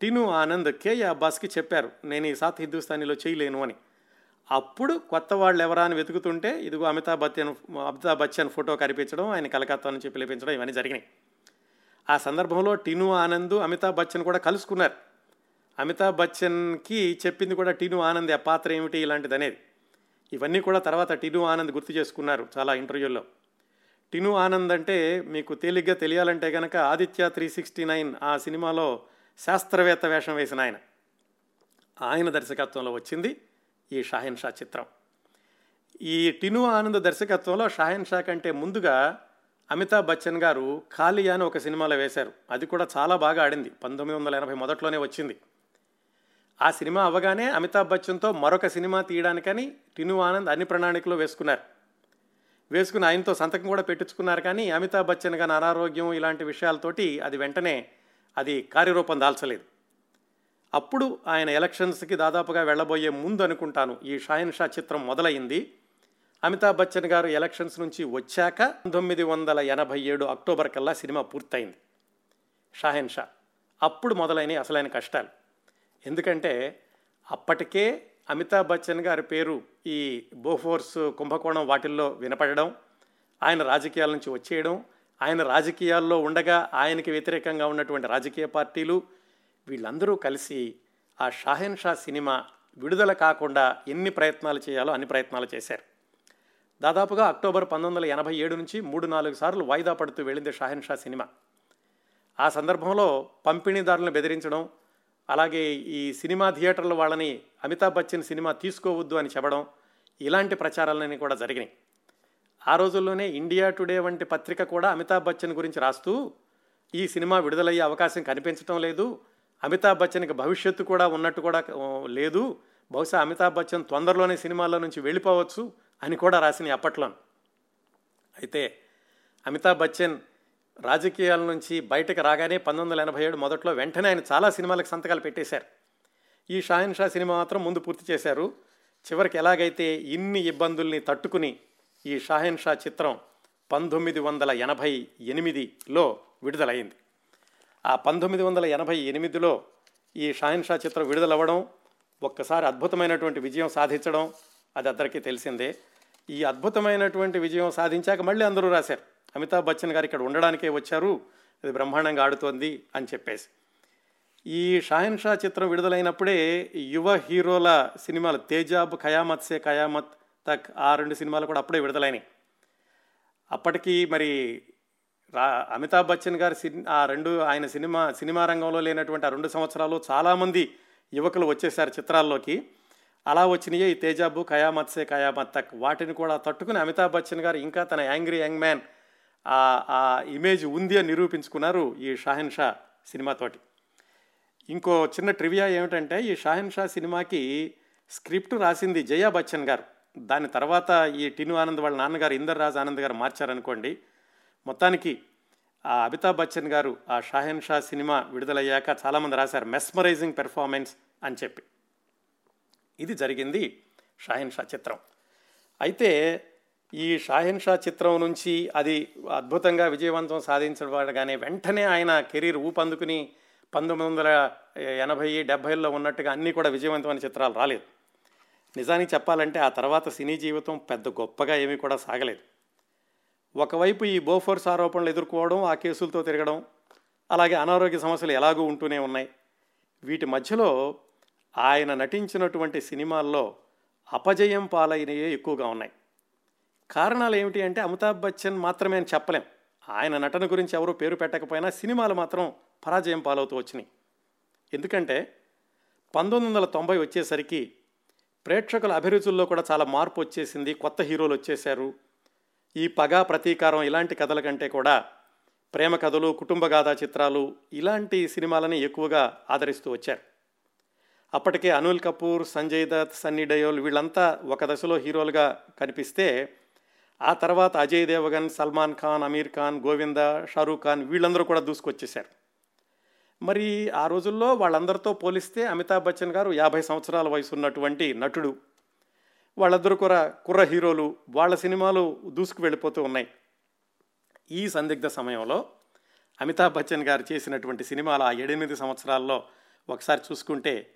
A: టిను ఆనంద్ కేఏ అబ్బాస్కి చెప్పారు. నేను ఈ సాత్ హిందుస్థానీలో చేయలేను అని. అప్పుడు కొత్త వాళ్ళు ఎవరా అని వెతుకుతుంటే ఇదిగో అమితాబ్ బచ్చన్ అమితాబ్ బచ్చన్ ఫోటో కనిపించడం ఆయన కలకత్తా నుంచి పిలిపించడం ఇవన్నీ జరిగినాయి. ఆ సందర్భంలో టిను ఆనంద్ అమితాబ్ బచ్చన్ కూడా కలుసుకున్నారు. అమితాబ్ బచ్చన్కి చెప్పింది కూడా టిను ఆనంద్ ఆ పాత్ర ఏమిటి? ఇలాంటిది అనేది ఇవన్నీ కూడా తర్వాత టిను ఆనంద్ గుర్తు చేసుకున్నారు చాలా ఇంటర్వ్యూల్లో. టిను ఆనంద్ అంటే మీకు తేలిగ్గా తెలియాలంటే కనుక ఆదిత్య త్రీ సిక్స్టీ నైన్ ఆ సినిమాలో శాస్త్రవేత్త వేషం వేసిన ఆయన. ఆయన దర్శకత్వంలో వచ్చింది ఈ షాహిన్ షా చిత్రం. ఈ టిను ఆనంద్ దర్శకత్వంలో షాహిన్ షా కంటే ముందుగా అమితాబ్ బచ్చన్ గారు ఖాళీ అని ఒక సినిమాలో వేశారు. అది కూడా చాలా బాగా ఆడింది. పంతొమ్మిది వందల ఎనభై మొదట్లోనే వచ్చింది. ఆ సినిమా అవ్వగానే అమితాబ్ బచ్చన్తో మరొక సినిమా తీయడానికని టిను ఆనంద్ అన్ని ప్రణాళికలు వేసుకున్నారు. వేసుకుని ఆయనతో సంతకం కూడా పెట్టించుకున్నారు కానీ అమితాబ్ బచ్చన్ గాని అనారోగ్యం ఇలాంటి విషయాలతోటి అది వెంటనే అది కార్యరూపం దాల్చలేదు. అప్పుడు ఆయన ఎలక్షన్స్కి దాదాపుగా వెళ్ళబోయే ముందు అనుకుంటాను ఈ షాయన్ షా చిత్రం మొదలైంది అమితాబ్ బచ్చన్ గారు ఎలక్షన్స్ నుంచి వచ్చాక పంతొమ్మిది వందల ఎనభై ఏడు అక్టోబర్ కల్లా సినిమా పూర్తయింది. షాహెన్ షా అప్పుడు మొదలైన అసలైన కష్టాలు. ఎందుకంటే అప్పటికే అమితాబ్ బచ్చన్ గారి పేరు ఈ బోఫోర్స్ కుంభకోణం వాటిల్లో వినపడడం ఆయన రాజకీయాల నుంచి వచ్చేయడం ఆయన రాజకీయాల్లో ఉండగా ఆయనకి వ్యతిరేకంగా ఉన్నటువంటి రాజకీయ పార్టీలు వీళ్ళందరూ కలిసి ఆ షాహెన్ షా సినిమా విడుదల కాకుండా ఎన్ని ప్రయత్నాలు చేయాలో అన్ని ప్రయత్నాలు చేశారు. దాదాపుగా అక్టోబర్ పంతొమ్మిది వందల ఎనభై ఏడు నుంచి మూడు నాలుగు సార్లు వాయిదా పడుతూ వెళ్ళింది షాహెన్ షా సినిమా. ఆ సందర్భంలో పంపిణీదారులను బెదిరించడం అలాగే ఈ సినిమా థియేటర్ల వాళ్ళని అమితాబ్ బచ్చన్ సినిమా తీసుకోవద్దు అని చెప్పడం ఇలాంటి ప్రచారాలన్నీ కూడా జరిగినాయి. ఆ రోజుల్లోనే ఇండియా టుడే వంటి పత్రిక కూడా అమితాబ్ బచ్చన్ గురించి రాస్తూ ఈ సినిమా విడుదలయ్యే అవకాశం కనిపించడం లేదు. అమితాబ్ బచ్చన్కి భవిష్యత్తు కూడా ఉన్నట్టు కూడా లేదు. బహుశా అమితాబ్ బచ్చన్ తొందరలోనే సినిమాల్లో నుంచి వెళ్ళిపోవచ్చు అని కూడా రాసినాయి అప్పట్లో అయితే అమితాబ్ బచ్చన్ రాజకీయాల నుంచి బయటకు రాగానే పంతొమ్మిది వందల ఎనభై ఏడు మొదట్లో వెంటనే ఆయన చాలా సినిమాలకు సంతకాలు పెట్టేశారు. ఈ షాహిన్ షా సినిమా మాత్రం ముందు పూర్తి చేశారు. చివరికి ఎలాగైతే ఇన్ని ఇబ్బందుల్ని తట్టుకుని ఈ షాహిన్ షా చిత్రం పంతొమ్మిది వందల ఎనభై ఎనిమిదిలో విడుదలైంది. ఆ పంతొమ్మిది వందల ఎనభై ఎనిమిదిలో ఈ షాహిన్ షా చిత్రం విడుదలవ్వడం ఒక్కసారి అద్భుతమైనటువంటి విజయం సాధించడం అది అందరికీ తెలిసిందే. ఈ అద్భుతమైనటువంటి విజయం సాధించాక మళ్ళీ అందరూ రాశారు. అమితాబ్ బచ్చన్ గారు ఇక్కడ ఉండడానికే వచ్చారు. అది బ్రహ్మాండంగా ఆడుతోంది అని చెప్పేసి. ఈ షాహిన్ షా చిత్రం విడుదలైనప్పుడే యువ హీరోల సినిమాలు తేజాబ్ ఖయామత్ సే ఖయామత్ తక్ ఆ రెండు సినిమాలు కూడా అప్పుడే విడుదలైనాయి. అప్పటికి మరి రా అమితాబ్ బచ్చన్ గారి సిన్ ఆ రెండు ఆయన సినిమా సినిమా రంగంలో లేనటువంటి ఆ రెండు సంవత్సరాలు చాలామంది యువకులు వచ్చేసారు చిత్రాల్లోకి. అలా వచ్చినాయే ఈ తేజాబు కయామత్ సే కయామత్ తక్. వాటిని కూడా తట్టుకుని అమితాబ్ బచ్చన్ గారు ఇంకా తన యాంగ్రీ యంగ్ మ్యాన్ ఆ ఇమేజ్ ఉంది అని నిరూపించుకున్నారు ఈ షాహెన్ షా సినిమాతోటి ఇంకో చిన్న ట్రివియా ఏమిటంటే ఈ షాహెన్ షా సినిమాకి స్క్రిప్ట్ రాసింది జయా బచ్చన్ గారు. దాని తర్వాత ఈ టిను ఆనంద్ వాళ్ళ నాన్నగారు ఇందర్ రాజ్ ఆనంద్ గారు మార్చారనుకోండి మొత్తానికి ఆ అమితాబ్ బచ్చన్ గారు ఆ షాహెన్ షా సినిమా విడుదలయ్యాక చాలామంది రాశారు మెస్మరైజింగ్ పెర్ఫార్మెన్స్ అని చెప్పి. ఇది జరిగింది షాహెన్ షా చిత్రం. అయితే ఈ షాహిన్షా చిత్రం నుంచి అది అద్భుతంగా విజయవంతం సాధించబడగానే వెంటనే ఆయన కెరీర్ ఊపందుకుని పంతొమ్మిది వందల ఎనభై డెబ్భైలో ఉన్నట్టుగా అన్నీ కూడా విజయవంతమైన చిత్రాలు రాలేదు. నిజానికి చెప్పాలంటే ఆ తర్వాత సినీ జీవితం పెద్ద గొప్పగా ఏమీ కూడా సాగలేదు. ఒకవైపు ఈ బోఫోర్స్ ఆరోపణలు ఎదుర్కోవడం ఆ కేసులతో తిరగడం అలాగే అనారోగ్య సమస్యలు ఎలాగూ ఉంటూనే ఉన్నాయి. వీటి మధ్యలో ఆయన నటించినటువంటి సినిమాల్లో అపజయం పాలైనయే ఎక్కువగా ఉన్నాయి. కారణాలు ఏమిటి అంటే అమితాబ్ బచ్చన్ మాత్రమే అని చెప్పలేం. ఆయన నటన గురించి ఎవరు పేరు పెట్టకపోయినా సినిమాలు మాత్రం పరాజయం పాలవుతూ వచ్చినాయి. ఎందుకంటే పంతొమ్మిది వందల తొంభై వచ్చేసరికి ప్రేక్షకుల అభిరుచుల్లో కూడా చాలా మార్పు వచ్చేసింది కొత్త హీరోలు వచ్చేశారు. ఈ పగ ప్రతీకారం ఇలాంటి కథల కంటే కూడా ప్రేమ కథలు కుటుంబ గాథా చిత్రాలు ఇలాంటి సినిమాలని ఎక్కువగా ఆదరిస్తూ వచ్చారు. అప్పటికే అనిల్ కపూర్ సంజయ్ దత్ సన్నీ డయోల్ వీళ్ళంతా ఒక దశలో హీరోలుగా కనిపిస్తే ఆ తర్వాత అజయ్ దేవగన్ సల్మాన్ ఖాన్ అమీర్ ఖాన్ గోవింద షారూఖ్ ఖాన్ వీళ్ళందరూ కూడా దూసుకొచ్చేశారు. మరి ఆ రోజుల్లో వాళ్ళందరితో పోలిస్తే అమితాబ్ బచ్చన్ గారు యాభై సంవత్సరాల వయసు ఉన్నటువంటి నటుడు. వాళ్ళిద్దరు కూడా కుర్ర హీరోలు వాళ్ళ సినిమాలు దూసుకు వెళ్ళిపోతూ ఉన్నాయి. ఈ సందిగ్ధ సమయంలో అమితాబ్ బచ్చన్ గారు చేసినటువంటి సినిమాలు ఆ ఏడెనిమిది సంవత్సరాల్లో ఒకసారి చూసుకుంటే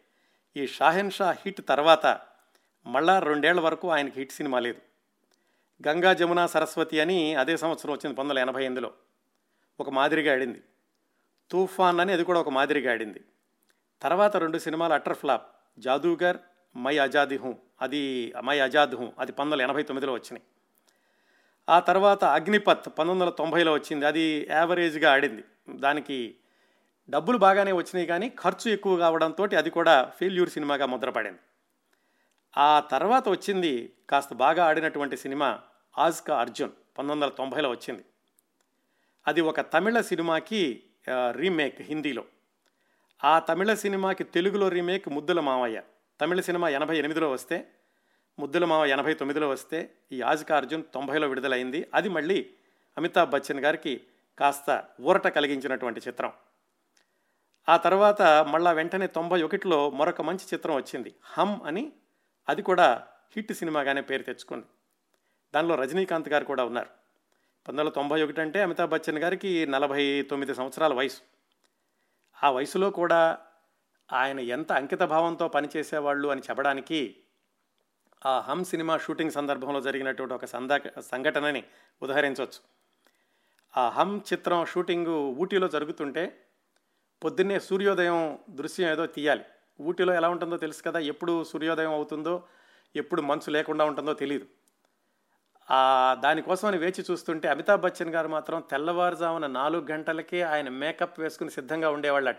A: ఈ షాహెన్ షా హిట్ తర్వాత మళ్ళా రెండేళ్ళ వరకు ఆయనకి హిట్ సినిమా లేదు. గంగా జమున సరస్వతి అని అదే సంవత్సరం వచ్చింది పంతొమ్మిది వందల ఎనభై ఎనిమిదిలో. ఒక మాదిరిగా ఆడింది. తూఫాన్ అని అది కూడా ఒక మాదిరిగా ఆడింది. తర్వాత రెండు సినిమాలు అటర్ ఫ్లాప్. జాదూగర్ మై ఆజాది హూ. అది మై ఆజాద్ హూ. అది పంతొమ్మిది వందల ఎనభై తొమ్మిదిలో వచ్చినాయి. ఆ తర్వాత అగ్నిపత్ పంతొమ్మిది వందల తొంభైలో వచ్చింది. అది యావరేజ్గా ఆడింది. దానికి డబ్బులు బాగానే వచ్చినాయి కానీ ఖర్చు ఎక్కువ కావడంతో అది కూడా ఫెయిల్యూర్ సినిమాగా ముద్రపడింది. ఆ తర్వాత వచ్చింది కాస్త బాగా ఆడినటువంటి సినిమా ఆజ్కా అర్జున్ పంతొమ్మిది వందల తొంభైలో వచ్చింది. అది ఒక తమిళ సినిమాకి రీమేక్ హిందీలో. ఆ తమిళ సినిమాకి తెలుగులో రీమేక్ ముద్దుల మావయ్య. తమిళ సినిమా ఎనభై ఎనిమిదిలో వస్తే ముద్దుల మావ ఎనభై తొమ్మిదిలో వస్తే ఈ ఆజ్కా అర్జున్ తొంభైలో విడుదలైంది. అది మళ్ళీ అమితాబ్ బచ్చన్ గారికి కాస్త ఊరట కలిగించినటువంటి చిత్రం. ఆ తర్వాత మళ్ళా వెంటనే తొంభై ఒకటిలో మరొక మంచి చిత్రం వచ్చింది. హమ్ అని అది కూడా హిట్ సినిమాగానే పేరు తెచ్చుకుంది. దానిలో రజనీకాంత్ గారు కూడా ఉన్నారు. పంతొమ్మిది వందల తొంభై ఒకటి అంటే అమితాబ్ బచ్చన్ గారికి నలభై తొమ్మిది సంవత్సరాల వయసు. ఆ వయసులో కూడా ఆయన ఎంత అంకిత భావంతో పనిచేసేవాళ్ళు అని చెప్పడానికి ఆ హమ్ సినిమా షూటింగ్ సందర్భంలో జరిగినటువంటి ఒక సందా సంఘటనని ఉదహరించవచ్చు. ఆ హమ్ చిత్రం షూటింగ్ ఊటీలో జరుగుతుంటే పొద్దున్నే సూర్యోదయం దృశ్యం ఏదో తీయాలి. ఊటీలో ఎలా ఉంటుందో తెలుసు కదా ఎప్పుడు సూర్యోదయం అవుతుందో ఎప్పుడు మంచు లేకుండా ఉంటుందో తెలియదు దానికోసమని వేచి చూస్తుంటే అమితాబ్ బచ్చన్ గారు మాత్రం తెల్లవారుజామున నాలుగు గంటలకే ఆయన మేకప్ వేసుకుని సిద్ధంగా ఉండేవాళ్ళట.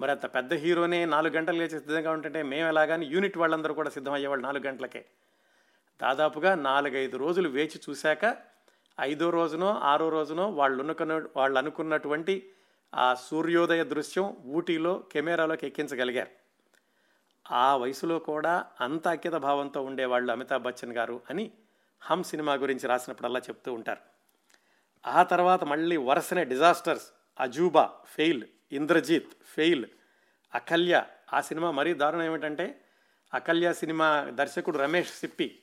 A: మరి అంత పెద్ద హీరోనే నాలుగు గంటలు లేచి సిద్ధంగా ఉంటుంటే మేము ఎలాగని యూనిట్ వాళ్ళందరూ కూడా సిద్ధం అయ్యేవాళ్ళు నాలుగు గంటలకే. దాదాపుగా నాలుగైదు రోజులు వేచి చూశాక ఐదో రోజునో ఆరో రోజునో వాళ్ళు అనుకున్న వాళ్ళు అనుకున్నటువంటి ఆ సూర్యోదయ దృశ్యం ఊటీలో కెమెరాలోకి ఎక్కించగలిగారు. ఆ వయసులో కూడా అంత అఖ్యత భావంతో ఉండేవాళ్ళు అమితాబ్ బచ్చన్ గారు అని హమ్ సినిమా గురించి రాసినప్పుడల్లా చెప్తూ ఉంటారు. ఆ తర్వాత మళ్ళీ వరుసనే disasters Ajooba fail Indrajeet fail Akayla. ఆ సినిమా మరీ దారుణం ఏమిటంటే అకల్య సినిమా దర్శకుడు రమేష్ సిప్పి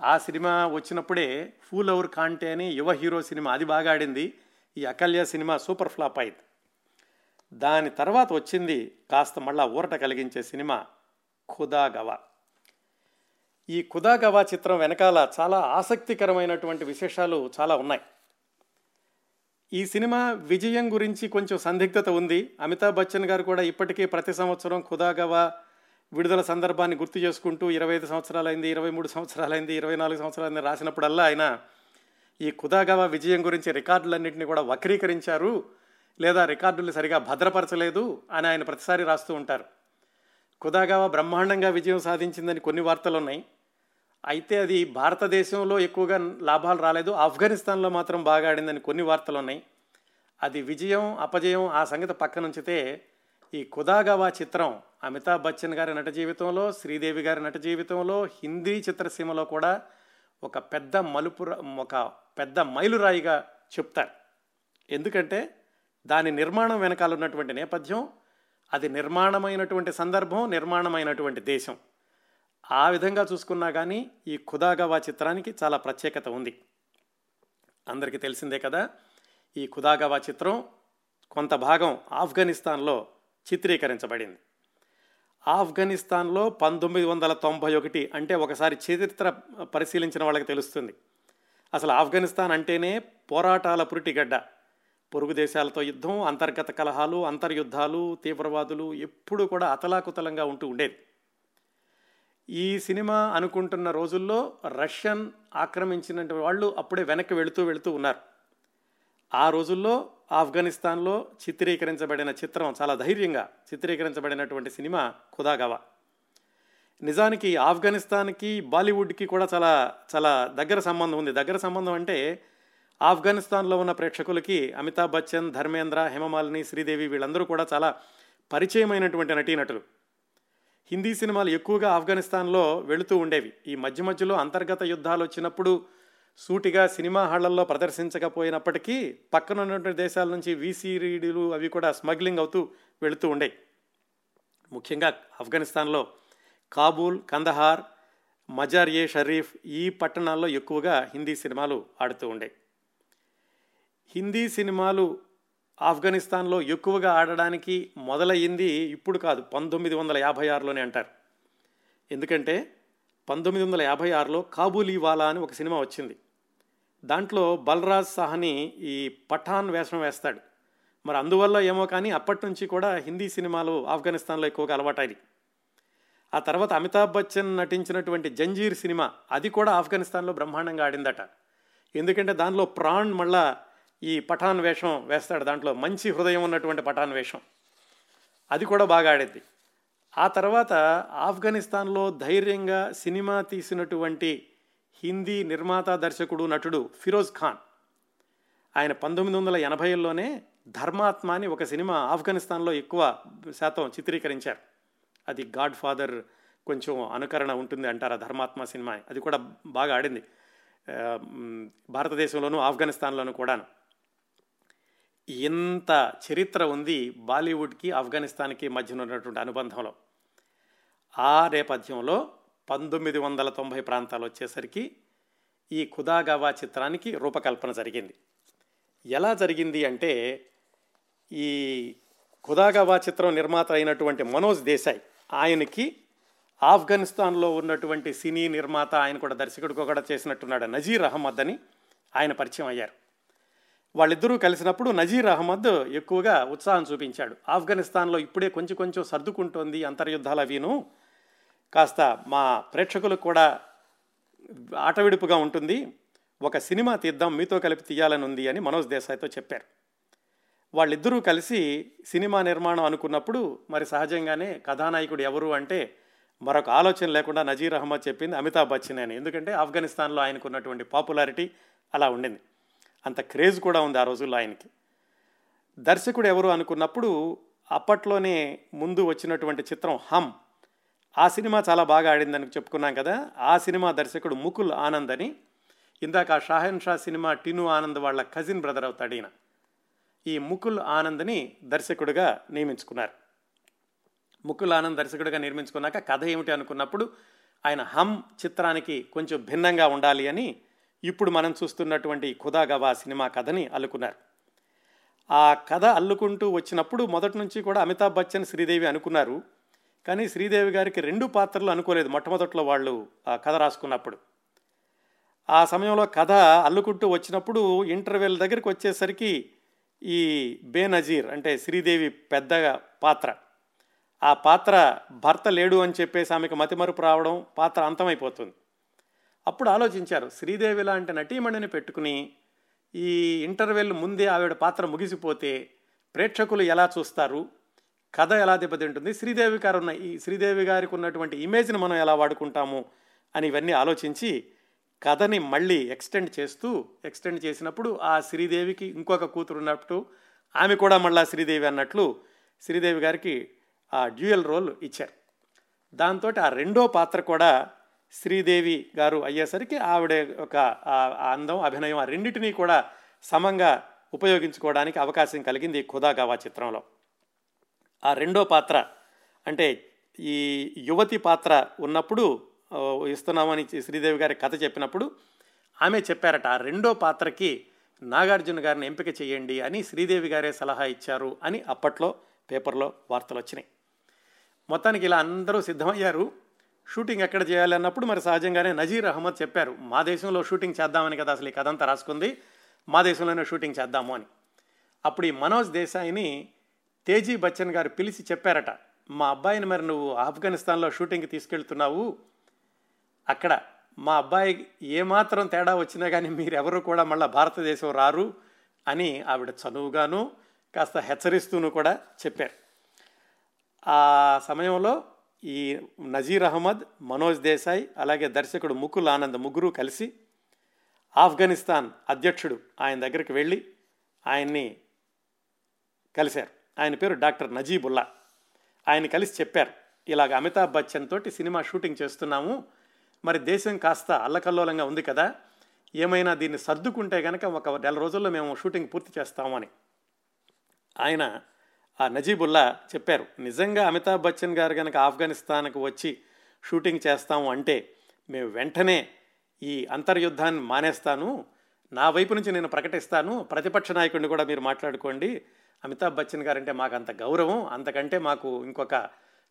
A: ఆ సినిమా వచ్చినప్పుడే ఫూల్ అవర్ కాంటే అని యువ హీరో సినిమా అది బాగా ఆడింది. ఈ అకల్య సినిమా సూపర్ ఫ్లాప్ అయింది. దాని తర్వాత వచ్చింది కాస్త మళ్ళా ఊరట కలిగించే సినిమా ఖుదా గవా. ఈ ఖుదా గవా చిత్రం వెనకాల చాలా ఆసక్తికరమైనటువంటి విశేషాలు చాలా ఉన్నాయి. ఈ సినిమా విజయం గురించి కొంచెం సందిగ్ధత ఉంది. అమితాబ్ బచ్చన్ గారు కూడా ఇప్పటికీ ప్రతి సంవత్సరం కుదాగవా విడుదల సందర్భాన్ని గుర్తు చేసుకుంటూ ఇరవై ఐదు సంవత్సరాలైంది ఇరవై మూడు సంవత్సరాలైంది ఇరవై నాలుగు సంవత్సరాలైంది రాసినప్పుడల్లా ఆయన ఈ కుదాగవా విజయం గురించి రికార్డులన్నింటినీ కూడా వక్రీకరించారు లేదా రికార్డులు సరిగా భద్రపరచలేదు అని ఆయన ప్రతిసారి రాస్తూ ఉంటారు. కుదాగవ బ్రహ్మాండంగా విజయం సాధించిందని కొన్ని వార్తలు ఉన్నాయి అయితే అది భారతదేశంలో ఎక్కువగా లాభాలు రాలేదు. ఆఫ్ఘనిస్తాన్లో మాత్రం బాగా ఆడిందని కొన్ని వార్తలు ఉన్నాయి అది విజయం అపజయం ఆ సంగతి పక్కనుంచితే ఈ కుదాగవా చిత్రం అమితాబ్ బచ్చన్ గారి నట జీవితంలో శ్రీదేవి గారి నట జీవితంలో హిందీ చిత్రసీమలో కూడా ఒక పెద్ద మలుపు ఒక పెద్ద మైలురాయిగా చెప్తారు. ఎందుకంటే దాని నిర్మాణం వెనకాల ఉన్నటువంటి నేపథ్యం అది నిర్మాణమైనటువంటి సందర్భం నిర్మాణమైనటువంటి దేశం. ఆ విధంగా చూసుకున్నా కానీ ఈ ఖుదాగవా చిత్రానికి చాలా ప్రత్యేకత ఉంది. అందరికీ తెలిసిందే కదా ఈ ఖుదాగవా చిత్రం కొంత భాగం ఆఫ్ఘనిస్తాన్లో చిత్రీకరించబడింది. ఆఫ్ఘనిస్తాన్లో పంతొమ్మిది వందల తొంభై ఒకటి అంటే ఒకసారి చరిత్ర పరిశీలించిన వాళ్ళకి తెలుస్తుంది. అసలు ఆఫ్ఘనిస్తాన్ అంటేనే పోరాటాల పురిటిగడ్డ. పొరుగు దేశాలతో యుద్ధం అంతర్గత కలహాలు అంతర్యుద్ధాలు తీవ్రవాదులు ఎప్పుడూ కూడా అతలాకుతలంగా ఉంటూ ఉండేది. ఈ సినిమా అనుకుంటున్న రోజుల్లో రష్యన్ ఆక్రమించిన వాళ్ళు అప్పుడే వెనక్కి వెళుతూ వెళుతూ ఉన్నారు. ఆ రోజుల్లో ఆఫ్ఘనిస్తాన్లో చిత్రీకరించబడిన చిత్రం చాలా ధైర్యంగా చిత్రీకరించబడినటువంటి సినిమా ఖుదాగవా. నిజానికి ఆఫ్ఘనిస్తాన్కి బాలీవుడ్కి కూడా చాలా చాలా దగ్గర సంబంధం ఉంది. దగ్గర సంబంధం అంటే ఆఫ్ఘనిస్తాన్లో ఉన్న ప్రేక్షకులకి అమితాబ్ బచ్చన్ ధర్మేంద్ర హేమమాలిని శ్రీదేవి వీళ్ళందరూ కూడా చాలా పరిచయమైనటువంటి నటీనటులు. హిందీ సినిమాలు ఎక్కువగా ఆఫ్ఘనిస్తాన్లో వెళుతూ ఉండేవి. ఈ మధ్య మధ్యలో అంతర్గత యుద్ధాలు వచ్చినప్పుడు సూటిగా సినిమా హాళ్ళలో ప్రదర్శించకపోయినప్పటికీ పక్కన ఉన్నటువంటి దేశాల నుంచి వీసీరీడీలు అవి కూడా స్మగ్లింగ్ అవుతూ వెళుతూ ఉండేవి ముఖ్యంగా ఆఫ్ఘనిస్తాన్లో కాబూల్ కందహార్ మజార్ ఏ షరీఫ్ ఈ పట్టణాల్లో ఎక్కువగా హిందీ సినిమాలు ఆడుతూ ఉండే హిందీ సినిమాలు ఆఫ్ఘనిస్తాన్లో ఎక్కువగా ఆడడానికి మొదలయ్యింది ఇప్పుడు కాదు పంతొమ్మిది వందల యాభై ఆరులోనే అంటారు. ఎందుకంటే పంతొమ్మిది వందల యాభై ఆరులో కాబూలీవాలా అని ఒక సినిమా వచ్చింది. దాంట్లో బలరాజ్ సాహని ఈ పఠాన్ వేషం వేస్తాడు. మరి అందువల్ల ఏమో కానీ అప్పటి నుంచి కూడా హిందీ సినిమాలు ఆఫ్ఘనిస్తాన్లో ఎక్కువగా అలవాటైంది ఆ తర్వాత అమితాబ్ బచ్చన్ నటించినటువంటి జంజీర్ సినిమా అది కూడా ఆఫ్ఘనిస్తాన్లో బ్రహ్మాండంగా ఆడిందట. ఎందుకంటే దానిలో ప్రాణ్ మళ్ళా ఈ పఠాన్ వేషం వేస్తాడు దాంట్లో. మంచి హృదయం ఉన్నటువంటి పఠాన్ వేషం అది కూడా బాగా ఆడేది. ఆ తర్వాత ఆఫ్ఘనిస్తాన్లో ధైర్యంగా సినిమా తీసినటువంటి హిందీ నిర్మాత దర్శకుడు నటుడు ఫిరోజ్ ఖాన్. ఆయన పంతొమ్మిది వందల ఎనభైలోనే ధర్మాత్మ అని ఒక సినిమా ఆఫ్ఘనిస్తాన్లో ఎక్కువ శాతం చిత్రీకరించారు. అది గాడ్ ఫాదర్ కొంచెం అనుకరణ ఉంటుంది అంటారు ఆ ధర్మాత్మ సినిమా. అది కూడా బాగా ఆడింది. భారతదేశంలోనూ ఆఫ్ఘనిస్తాన్లోనూ కూడాను. ఇంత చరిత్ర ఉంది బాలీవుడ్కి ఆఫ్ఘనిస్తాన్కి మధ్యన ఉన్నటువంటి అనుబంధంలో. ఆ నేపథ్యంలో పంతొమ్మిది వందల తొంభై ప్రాంతాలు వచ్చేసరికి ఈ ఖుదాగవా చిత్రానికి రూపకల్పన జరిగింది. ఎలా జరిగింది అంటే ఈ ఖుదాగవా చిత్రం నిర్మాత అయినటువంటి మనోజ్ దేశాయ్ ఆయనకి ఆఫ్ఘనిస్తాన్లో ఉన్నటువంటి సినీ నిర్మాత ఆయన కూడా దర్శకుడికి కూడా చేసినట్టున్నాడు నజీర్ అహ్మద్ అని ఆయన పరిచయం అయ్యారు. వాళ్ళిద్దరూ కలిసినప్పుడు నజీర్ అహ్మద్ ఎక్కువగా ఉత్సాహం చూపించాడు. ఆఫ్ఘనిస్తాన్లో ఇప్పుడే కొంచెం కొంచెం సర్దుకుంటోంది అంతర్యుద్ధాల వీను కాస్త మా ప్రేక్షకులకు కూడా ఆటవిడుపుగా ఉంటుంది. ఒక సినిమా తీద్దాం మీతో కలిపి తీయాలని ఉంది అని మనోజ్ దేశాయ్తో చెప్పారు. వాళ్ళిద్దరూ కలిసి సినిమా నిర్మాణం అనుకున్నప్పుడు మరి సహజంగానే కథానాయకుడు ఎవరు అంటే మరొక ఆలోచన లేకుండా నజీర్ అహ్మద్ చెప్పింది అమితాబ్ బచ్చన్ అని. ఎందుకంటే ఆఫ్ఘనిస్తాన్లో ఆయనకున్నటువంటి పాపులారిటీ అలా ఉండింది. అంత క్రేజ్ కూడా ఉంది ఆ రోజుల్లో ఆయనకి. దర్శకుడు ఎవరు అనుకున్నప్పుడు అప్పట్లోనే ముందు వచ్చినటువంటి చిత్రం హమ్. ఆ సినిమా చాలా బాగా ఆడిందని చెప్పుకున్నాం కదా. ఆ సినిమా దర్శకుడు ముకుల్ ఆనంద్ అని. ఇందాక షాహెన్ షా సినిమా టిను ఆనంద్ వాళ్ళ కజిన్ బ్రదర్ అవుతాడు ఈయన. ఈ ముకుల్ ఆనంద్ని దర్శకుడిగా నియమించుకున్నారు. ముకుల్ ఆనంద్ దర్శకుడిగా నిర్మించుకున్నాక కథ ఏమిటి అనుకున్నప్పుడు ఆయన హమ్ చిత్రానికి కొంచెం భిన్నంగా ఉండాలి అని ఇప్పుడు మనం చూస్తున్నటువంటి ఖుదాగవా సినిమా కథని అల్లుకున్నారు. ఆ కథ అల్లుకుంటూ వచ్చినప్పుడు మొదటి నుంచి కూడా అమితాబ్ బచ్చన్ శ్రీదేవి అనుకున్నారు. కానీ శ్రీదేవి గారికి రెండు పాత్రలు అనుకోలేదు మొట్టమొదట్లో వాళ్ళు ఆ కథ రాసుకున్నప్పుడు. ఆ సమయంలో కథ అల్లుకుంటూ వచ్చినప్పుడు ఇంటర్వెల్ దగ్గరికి వచ్చేసరికి ఈ బేనజీర్ అంటే శ్రీదేవి పెద్ద పాత్ర. ఆ పాత్ర భర్త లేడు అని చెప్పేసి ఆమెకు మతిమరుపు రావడం పాత్ర అంతమైపోతుంది. అప్పుడు ఆలోచించారు. శ్రీదేవి లాంటి నటీమణిని పెట్టుకుని ఈ ఇంటర్వెల్ ముందే ఆవిడ పాత్ర ముగిసిపోతే ప్రేక్షకులు ఎలా చూస్తారు? కథ ఎలా దెబ్బతింటుంది? శ్రీదేవి గారు ఉన్న ఈ శ్రీదేవి గారికి ఉన్నటువంటి ఇమేజ్ని మనం ఎలా వాడుకుంటాము? అని ఇవన్నీ ఆలోచించి కథని మళ్ళీ ఎక్స్టెండ్ చేస్తూ ఎక్స్టెండ్ చేసినప్పుడు ఆ శ్రీదేవికి ఇంకొక కూతురు ఉన్నట్టు ఆమె కూడా మళ్ళా శ్రీదేవి అన్నట్లు శ్రీదేవి గారికి ఆ డ్యూయల్ రోల్ ఇచ్చారు. దాంతో ఆ రెండో పాత్ర కూడా శ్రీదేవి గారు అయ్యేసరికి ఆవిడ ఒక అందం అభినయం ఆ రెండింటినీ కూడా సమంగా ఉపయోగించుకోవడానికి అవకాశం కలిగింది ఖుదాగావా చిత్రంలో. ఆ రెండో పాత్ర అంటే ఈ యువతి పాత్ర ఉన్నప్పుడు ఇస్తున్నామని శ్రీదేవి గారి కథ చెప్పినప్పుడు ఆమె చెప్పారట ఆ రెండో పాత్రకి నాగార్జున గారిని ఎంపిక చేయండి అని శ్రీదేవి గారే సలహా ఇచ్చారు అని అప్పట్లో పేపర్లో వార్తలు వచ్చినాయి మొత్తానికి ఇలా అందరూ సిద్ధమయ్యారు. షూటింగ్ ఎక్కడ చేయాలి అన్నప్పుడు మరి సహజంగానే నజీర్ అహ్మద్ చెప్పారు మా దేశంలో షూటింగ్ చేద్దామని కదా అసలు ఈ కథ అంతా రాసుకుంది మా దేశంలోనే షూటింగ్ చేద్దాము అని. అప్పుడు ఈ మనోజ్ దేశాయిని తేజీ బచ్చన్ గారు పిలిచి చెప్పారట మా అబ్బాయిని మరి నువ్వు ఆఫ్ఘనిస్తాన్లో షూటింగ్కి తీసుకెళ్తున్నావు అక్కడ మా అబ్బాయి ఏమాత్రం తేడా వచ్చినా కానీ మీరెవరు కూడా మళ్ళీ భారతదేశం రారు అని ఆవిడ చనువుగాను కాస్త హెచ్చరిస్తూను కూడా చెప్పారు. ఆ సమయంలో ఈ నజీర్ అహ్మద్ మనోజ్ దేశాయ్ అలాగే దర్శకుడు ముకుల్ ఆనంద్ ముగ్గురు కలిసి ఆఫ్ఘనిస్తాన్ అధ్యక్షుడు ఆయన దగ్గరికి వెళ్ళి ఆయన్ని కలిశారు. ఆయన పేరు డాక్టర్ నజీబుల్లా. ఆయన కలిసి చెప్పారు ఇలాగ అమితాబ్ బచ్చన్ తోటి సినిమా షూటింగ్ చేస్తున్నాము. మరి దేశం కాస్త అల్లకల్లోలంగా ఉంది కదా. ఏమైనా దీన్ని సర్దుకుంటే కనుక ఒక నెల రోజుల్లో మేము షూటింగ్ పూర్తి చేస్తాము అని. ఆయన ఆ నజీబుల్లా చెప్పారు నిజంగా అమితాబ్ బచ్చన్ గారు కనుక ఆఫ్ఘనిస్తాన్కు వచ్చి షూటింగ్ చేస్తాము అంటే మేము వెంటనే ఈ అంతర్యుద్ధాన్ని మానేస్తాను నా వైపు నుంచి నేను ప్రకటిస్తాను ప్రతిపక్ష నాయకుడిని కూడా మీరు మాట్లాడుకోండి అమితాబ్ బచ్చన్ గారంటే మాకు అంత గౌరవం అంతకంటే మాకు ఇంకొక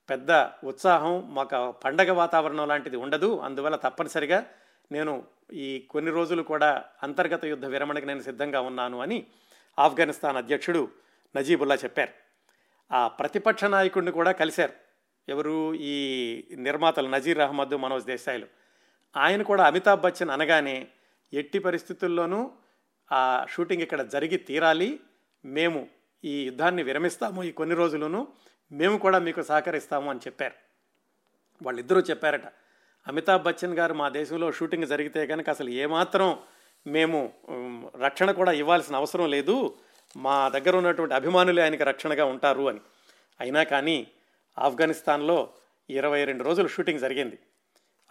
A: పెద్ద ఉత్సాహం మాకు పండగ వాతావరణం లాంటిది ఉండదు అందువల్ల తప్పనిసరిగా నేను ఈ కొన్ని రోజులు కూడా అంతర్గత యుద్ధ విరమణకి నేను సిద్ధంగా ఉన్నాను అని ఆఫ్ఘనిస్తాన్ అధ్యక్షుడు నజీబుల్లా చెప్పారు. ఆ ప్రతిపక్ష నాయకుడిని కూడా కలిశారు. ఎవరు? ఈ నిర్మాతలు నజీర్ అహ్మద్ మనోజ్ దేశాయిలు. ఆయన కూడా అమితాబ్ బచ్చన్ అనగానే ఎట్టి పరిస్థితుల్లోనూ ఆ షూటింగ్ ఇక్కడ జరిగి తీరాలి. మేము ఈ యుద్ధాన్ని విరమిస్తాము. ఈ కొన్ని రోజులను మేము కూడా మీకు సహకరిస్తాము అని చెప్పారు. వాళ్ళిద్దరూ చెప్పారట అమితాబ్ బచ్చన్ గారు మా దేశంలో షూటింగ్ జరిగితే కనుక అసలు ఏమాత్రం మేము రక్షణ కూడా ఇవ్వాల్సిన అవసరం లేదు. మా దగ్గర ఉన్నటువంటి అభిమానులే ఆయనకి రక్షణగా ఉంటారు అని. అయినా కానీ ఆఫ్ఘనిస్తాన్లో ఇరవై రెండు రోజులు షూటింగ్ జరిగింది.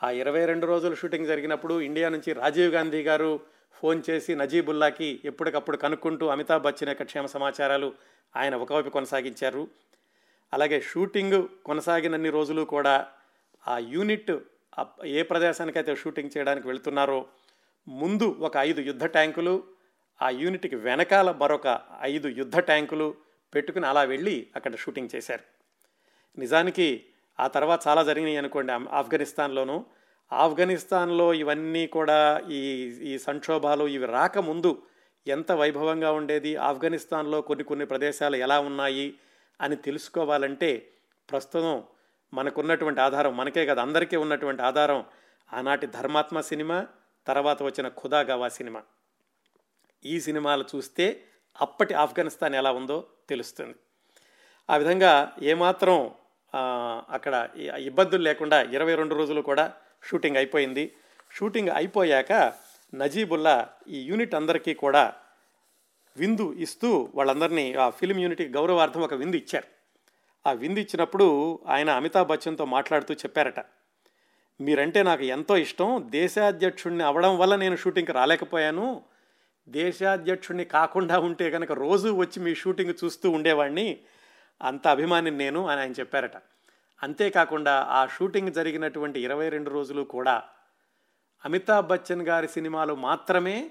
A: ఆ ఇరవై రెండు రోజులు షూటింగ్ జరిగినప్పుడు ఇండియా నుంచి రాజీవ్ గాంధీ గారు ఫోన్ చేసి నజీబుల్లాకి ఎప్పటికప్పుడు కనుక్కుంటూ అమితాబ్ బచ్చన్ యొక్క క్షేమ సమాచారాలు ఆయన ఒకవైపు కొనసాగించారు. అలాగే షూటింగ్ కొనసాగినన్ని రోజులు కూడా ఆ యూనిట్ ఏ ప్రదేశానికైతే షూటింగ్ చేయడానికి వెళుతున్నారో ముందు ఒక ఐదు యుద్ధ ట్యాంకులు ఆ యూనిట్కి వెనకాల మరొక ఐదు యుద్ధ ట్యాంకులు పెట్టుకుని అలా వెళ్ళి అక్కడ షూటింగ్ చేశారు. నిజానికి ఆ తర్వాత చాలా జరిగినాయి అనుకోండి ఆఫ్ఘనిస్తాన్లోనూ. ఆఫ్ఘనిస్తాన్లో ఇవన్నీ కూడా ఈ ఈ సంక్షోభాలు ఇవి రాకముందు ఎంత వైభవంగా ఉండేది ఆఫ్ఘనిస్తాన్లో కొన్ని కొన్ని ప్రదేశాలు ఎలా ఉన్నాయి అని తెలుసుకోవాలంటే ప్రస్తుతం మనకున్నటువంటి ఆధారం మనకే కదా అందరికీ ఉన్నటువంటి ఆధారం ఆనాటి ధర్మాత్మ సినిమా తర్వాత వచ్చిన ఖుదాగవా సినిమా. ఈ సినిమాలు చూస్తే అప్పటి ఆఫ్ఘనిస్తాన్ ఎలా ఉందో తెలుస్తుంది. ఆ విధంగా ఏమాత్రం అక్కడ ఇబ్బందులు లేకుండా ఇరవై రెండు రోజులు కూడా షూటింగ్ అయిపోయింది. షూటింగ్ అయిపోయాక నజీబుల్లా ఈ యూనిట్ అందరికీ కూడా విందు ఇస్తూ వాళ్ళందరినీ ఆ ఫిలిం యూనిట్కి గౌరవార్థం ఒక విందు ఇచ్చారు. ఆ విందు ఇచ్చినప్పుడు ఆయన అమితాబ్ బచ్చన్తో మాట్లాడుతూ చెప్పారట మీరంటే నాకు ఎంతో ఇష్టం దేశాధ్యక్షుడిని అవడం వల్ల నేను షూటింగ్కి రాలేకపోయాను దేశాధ్యక్షుడిని కాకుండా ఉంటే కనుక రోజు వచ్చి మీ షూటింగ్ చూస్తూ ఉండేవాడిని అంత అభిమాని నేను అని ఆయన చెప్పారట. అంతేకాకుండా ఆ షూటింగ్ జరిగినటువంటి ఇరవై రెండు రోజులు కూడా అమితాబ్ బచ్చన్ గారి సినిమాలు మాత్రమే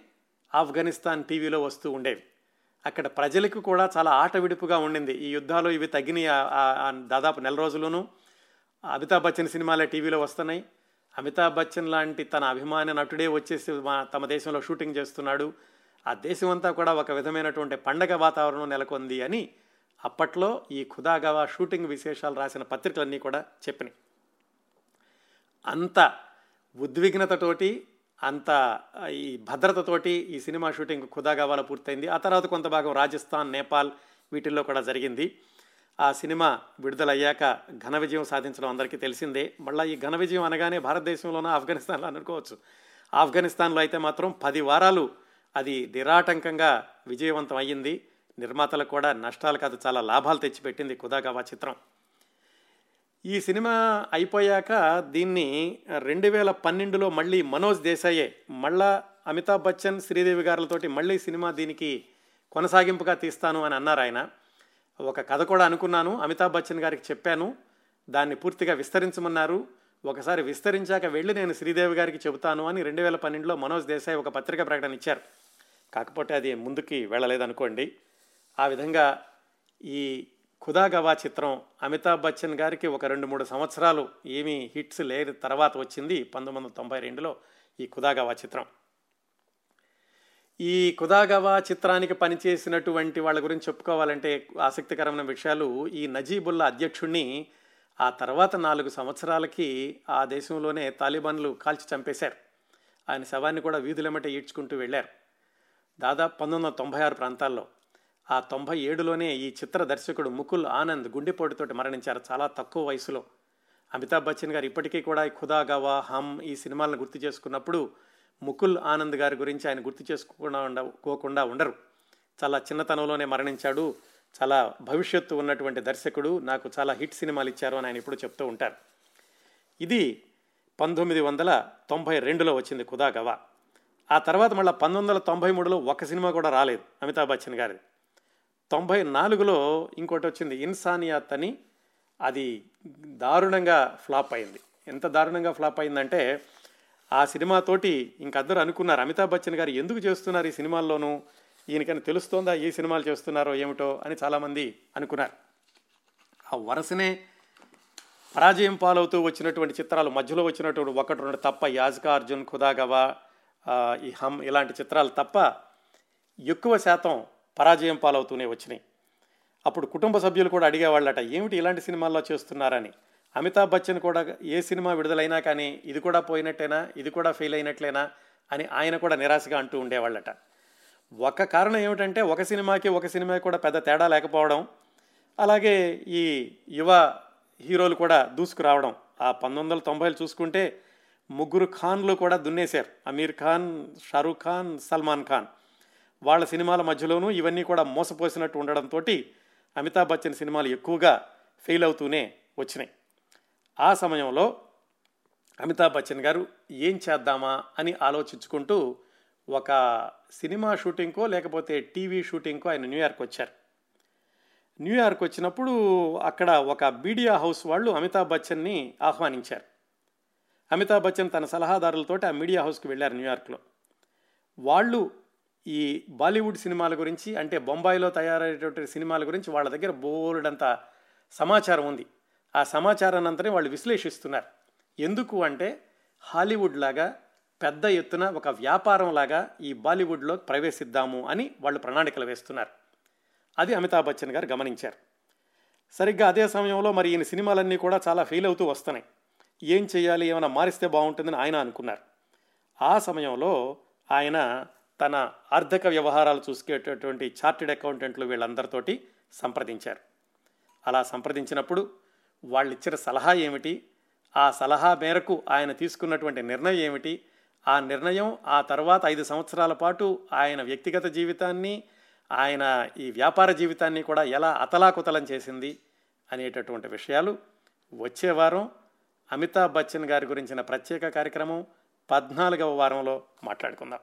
A: ఆఫ్ఘనిస్తాన్ టీవీలో వస్తూ ఉండేవి. అక్కడ ప్రజలకు కూడా చాలా ఆట విడుపుగా ఉండింది. ఈ యుద్ధాలు ఇవి తగ్గినాయి దాదాపు నెల రోజుల్లోనూ. అమితాబ్ బచ్చన్ సినిమాలే టీవీలో వస్తున్నాయి. అమితాబ్ బచ్చన్ లాంటి తన అభిమాన నటుడే వచ్చేసి మా తమ దేశంలో షూటింగ్ చేస్తున్నాడు. ఆ దేశమంతా కూడా ఒక విధమైనటువంటి పండగ వాతావరణం నెలకొంది అని అప్పట్లో ఈ ఖుదాగవా షూటింగ్ విశేషాలు రాసిన పత్రికలన్నీ కూడా చెప్పినాయి. అంత ఉద్విగ్నతతోటి అంత ఈ భద్రతతోటి ఈ సినిమా షూటింగ్ ఖుదాగవాలో పూర్తయింది. ఆ తర్వాత కొంత భాగం రాజస్థాన్ నేపాల్ వీటిల్లో కూడా జరిగింది. ఆ సినిమా విడుదలయ్యాక ఘన విజయం సాధించడం అందరికీ తెలిసిందే. మళ్ళీ ఈ ఘన విజయం అనగానే భారతదేశంలోనూ ఆఫ్ఘనిస్తాన్లో అనుకోవచ్చు. ఆఫ్ఘనిస్తాన్లో అయితే మాత్రం పది వారాలు అది నిరాటంకంగా విజయవంతం అయ్యింది. నిర్మాతలకు కూడా నష్టాలు కాదు చాలా లాభాలు తెచ్చిపెట్టింది కుదాగవా చిత్రం. ఈ సినిమా అయిపోయాక దీన్ని రెండు వేల పన్నెండులో మళ్ళీ మనోజ్ దేశాయే మళ్ళా అమితాబ్ బచ్చన్ శ్రీదేవి గారులతోటి మళ్ళీ సినిమా దీనికి కొనసాగింపుగా తీస్తాను అని అన్నారు ఆయన. ఒక కథ కూడా అనుకున్నాను అమితాబ్ బచ్చన్ గారికి చెప్పాను. దాన్ని పూర్తిగా విస్తరించమన్నారు. ఒకసారి విస్తరించాక వెళ్ళి నేను శ్రీదేవి గారికి చెబుతాను అని రెండు వేల పన్నెండులో మనోజ్ దేశాయ్ ఒక పత్రిక ప్రకటన ఇచ్చారు. కాకపోతే అది ముందుకి వెళ్ళలేదనుకోండి. ఆ విధంగా ఈ ఖుదాగవా చిత్రం అమితాబ్ బచ్చన్ గారికి ఒక రెండు మూడు సంవత్సరాలు ఏమీ హిట్స్ లేని తర్వాత వచ్చింది పంతొమ్మిది వందల తొంభై రెండులో ఈ ఖుదాగవా చిత్రం. ఈ ఖుదాగవా చిత్రానికి పనిచేసినటువంటి వాళ్ళ గురించి చెప్పుకోవాలంటే ఆసక్తికరమైన విషయాలు ఈ నజీబుల్లా అధ్యక్షుణ్ణి ఆ తర్వాత నాలుగు సంవత్సరాలకి ఆ దేశంలోనే తాలిబాన్లు కాల్చి చంపేశారు. ఆయన శవాన్ని కూడా వీధులెమ్మట ఈడ్చుకుంటూ వెళ్ళారు. దాదాపు పంతొమ్మిది వందల తొంభై ఆరు ప్రాంతాల్లో. ఆ తొంభై ఏడులోనే ఈ చిత్ర దర్శకుడు ముకుల్ ఆనంద్ గుండెపోటుతోటి మరణించారు చాలా తక్కువ వయసులో. అమితాబ్ బచ్చన్ గారు ఇప్పటికీ కూడా ఖుదా గవా హమ్ ఈ సినిమాలను గుర్తు చేసుకున్నప్పుడు ముకుల్ ఆనంద్ గారి గురించి ఆయన గుర్తు చేసుకోకుండా ఉండకోకుండా ఉండరు. చాలా చిన్నతనంలోనే మరణించాడు. చాలా భవిష్యత్తు ఉన్నటువంటి దర్శకుడు. నాకు చాలా హిట్ సినిమాలు ఇచ్చారు అని ఆయన ఎప్పుడు చెప్తూ ఉంటారు. ఇది పంతొమ్మిది వందల తొంభై రెండులో వచ్చింది ఖుదా గవా. ఆ తర్వాత మళ్ళీ పంతొమ్మిది వందల తొంభై మూడులో ఒక సినిమా కూడా రాలేదు అమితాబ్ బచ్చన్ గారిది. తొంభై నాలుగులో ఇంకోటి వచ్చింది ఇన్సానియాత్ అని. అది దారుణంగా ఫ్లాప్ అయింది. ఎంత దారుణంగా ఫ్లాప్ అయిందంటే ఆ సినిమాతోటి ఇంకందరూ అనుకున్నారు అమితాబ్ బచ్చన్ గారు ఎందుకు చేస్తున్నారు ఈ సినిమాల్లోనూ? ఈయనకని తెలుస్తోందా ఏ సినిమాలు చేస్తున్నారో ఏమిటో అని చాలామంది అనుకున్నారు. ఆ వరుసనే పరాజయం పాలవుతూ వచ్చినటువంటి చిత్రాలు మధ్యలో వచ్చినటువంటి ఒకటి రెండు తప్ప యాజ్కా అర్జున్ ఖుదాగవా ఈ హమ్ ఇలాంటి చిత్రాలు తప్ప ఎక్కువ శాతం పరాజయం పాలవుతూనే వచ్చినాయి. అప్పుడు కుటుంబ సభ్యులు కూడా అడిగేవాళ్ళట ఏమిటి ఇలాంటి సినిమాల్లో చేస్తున్నారని? అమితాబ్ బచ్చన్ కూడా ఏ సినిమా విడుదలైనా కానీ ఇది కూడా పోయినట్టేనా? ఇది కూడా ఫెయిల్ అయినట్లేనా? అని ఆయన కూడా నిరాశగా అంటూ ఉండేవాళ్ళట. ఒక కారణం ఏమిటంటే ఒక సినిమాకి ఒక సినిమా కూడా పెద్ద తేడా లేకపోవడం అలాగే ఈ యువ హీరోలు కూడా దూసుకురావడం. ఆ పంతొమ్మిది వందల తొంభైలు చూసుకుంటే ముగ్గురు ఖాన్లు కూడా దున్నేశారు. అమీర్ ఖాన్ షారూఖ్ ఖాన్ సల్మాన్ ఖాన్. వాళ్ళ సినిమాల మధ్యలోనూ ఇవన్నీ కూడా మోసపోసినట్టు ఉండడంతో అమితాబ్ బచ్చన్ సినిమాలు ఎక్కువగా ఫెయిల్ అవుతూనే వచ్చినాయి. ఆ సమయంలో అమితాబ్ బచ్చన్ గారు ఏం చేద్దామా అని ఆలోచించుకుంటూ ఒక సినిమా షూటింగ్కో లేకపోతే టీవీ షూటింగ్కో ఆయన న్యూయార్క్ వచ్చారు. న్యూయార్క్ వచ్చినప్పుడు అక్కడ ఒక మీడియా హౌస్ వాళ్ళు అమితాబ్ బచ్చన్ని ఆహ్వానించారు. అమితాబ్ బచ్చన్ తన సలహాదారులతోటి ఆ మీడియా హౌస్కి వెళ్ళారు న్యూయార్క్లో. వాళ్ళు ఈ బాలీవుడ్ సినిమాల గురించి అంటే బొంబాయిలో తయారయ్యేటువంటి సినిమాల గురించి వాళ్ళ దగ్గర బోల్డంత సమాచారం ఉంది. ఆ సమాచారాన్ని అంతనే వాళ్ళు విశ్లేషిస్తున్నారు. ఎందుకు అంటే హాలీవుడ్ లాగా పెద్ద ఎత్తున ఒక వ్యాపారం లాగా ఈ బాలీవుడ్లో ప్రవేశిద్దాము అని వాళ్ళు ప్రణాళికలు వేస్తున్నారు. అది అమితాబ్ బచ్చన్ గారు గమనించారు. సరిగ్గా అదే సమయంలో మరి ఈయన సినిమాలన్నీ కూడా చాలా ఫెయిల్ అవుతూ వస్తున్నాయి. ఏం చేయాలి ఏమైనా మారిస్తే బాగుంటుందని ఆయన అనుకున్నారు. ఆ సమయంలో ఆయన తన ఆర్థిక వ్యవహారాలు చూసుకేటటువంటి చార్టెడ్ అకౌంటెంట్లు వీళ్ళందరితోటి సంప్రదించారు. అలా సంప్రదించినప్పుడు వాళ్ళు ఇచ్చిన సలహా ఏమిటి? ఆ సలహా మేరకు ఆయన తీసుకున్నటువంటి నిర్ణయం ఏమిటి? ఆ నిర్ణయం ఆ తర్వాత ఐదు సంవత్సరాల పాటు ఆయన వ్యక్తిగత జీవితాన్ని ఆయన ఈ వ్యాపార జీవితాన్ని కూడా ఎలా అతలాకుతలం చేసింది అనేటటువంటి విషయాలు వచ్చే వారం అమితాబ్ బచ్చన్ గారి గురించిన ప్రత్యేక కార్యక్రమం పద్నాలుగవ వారంలో మాట్లాడుకుందాం.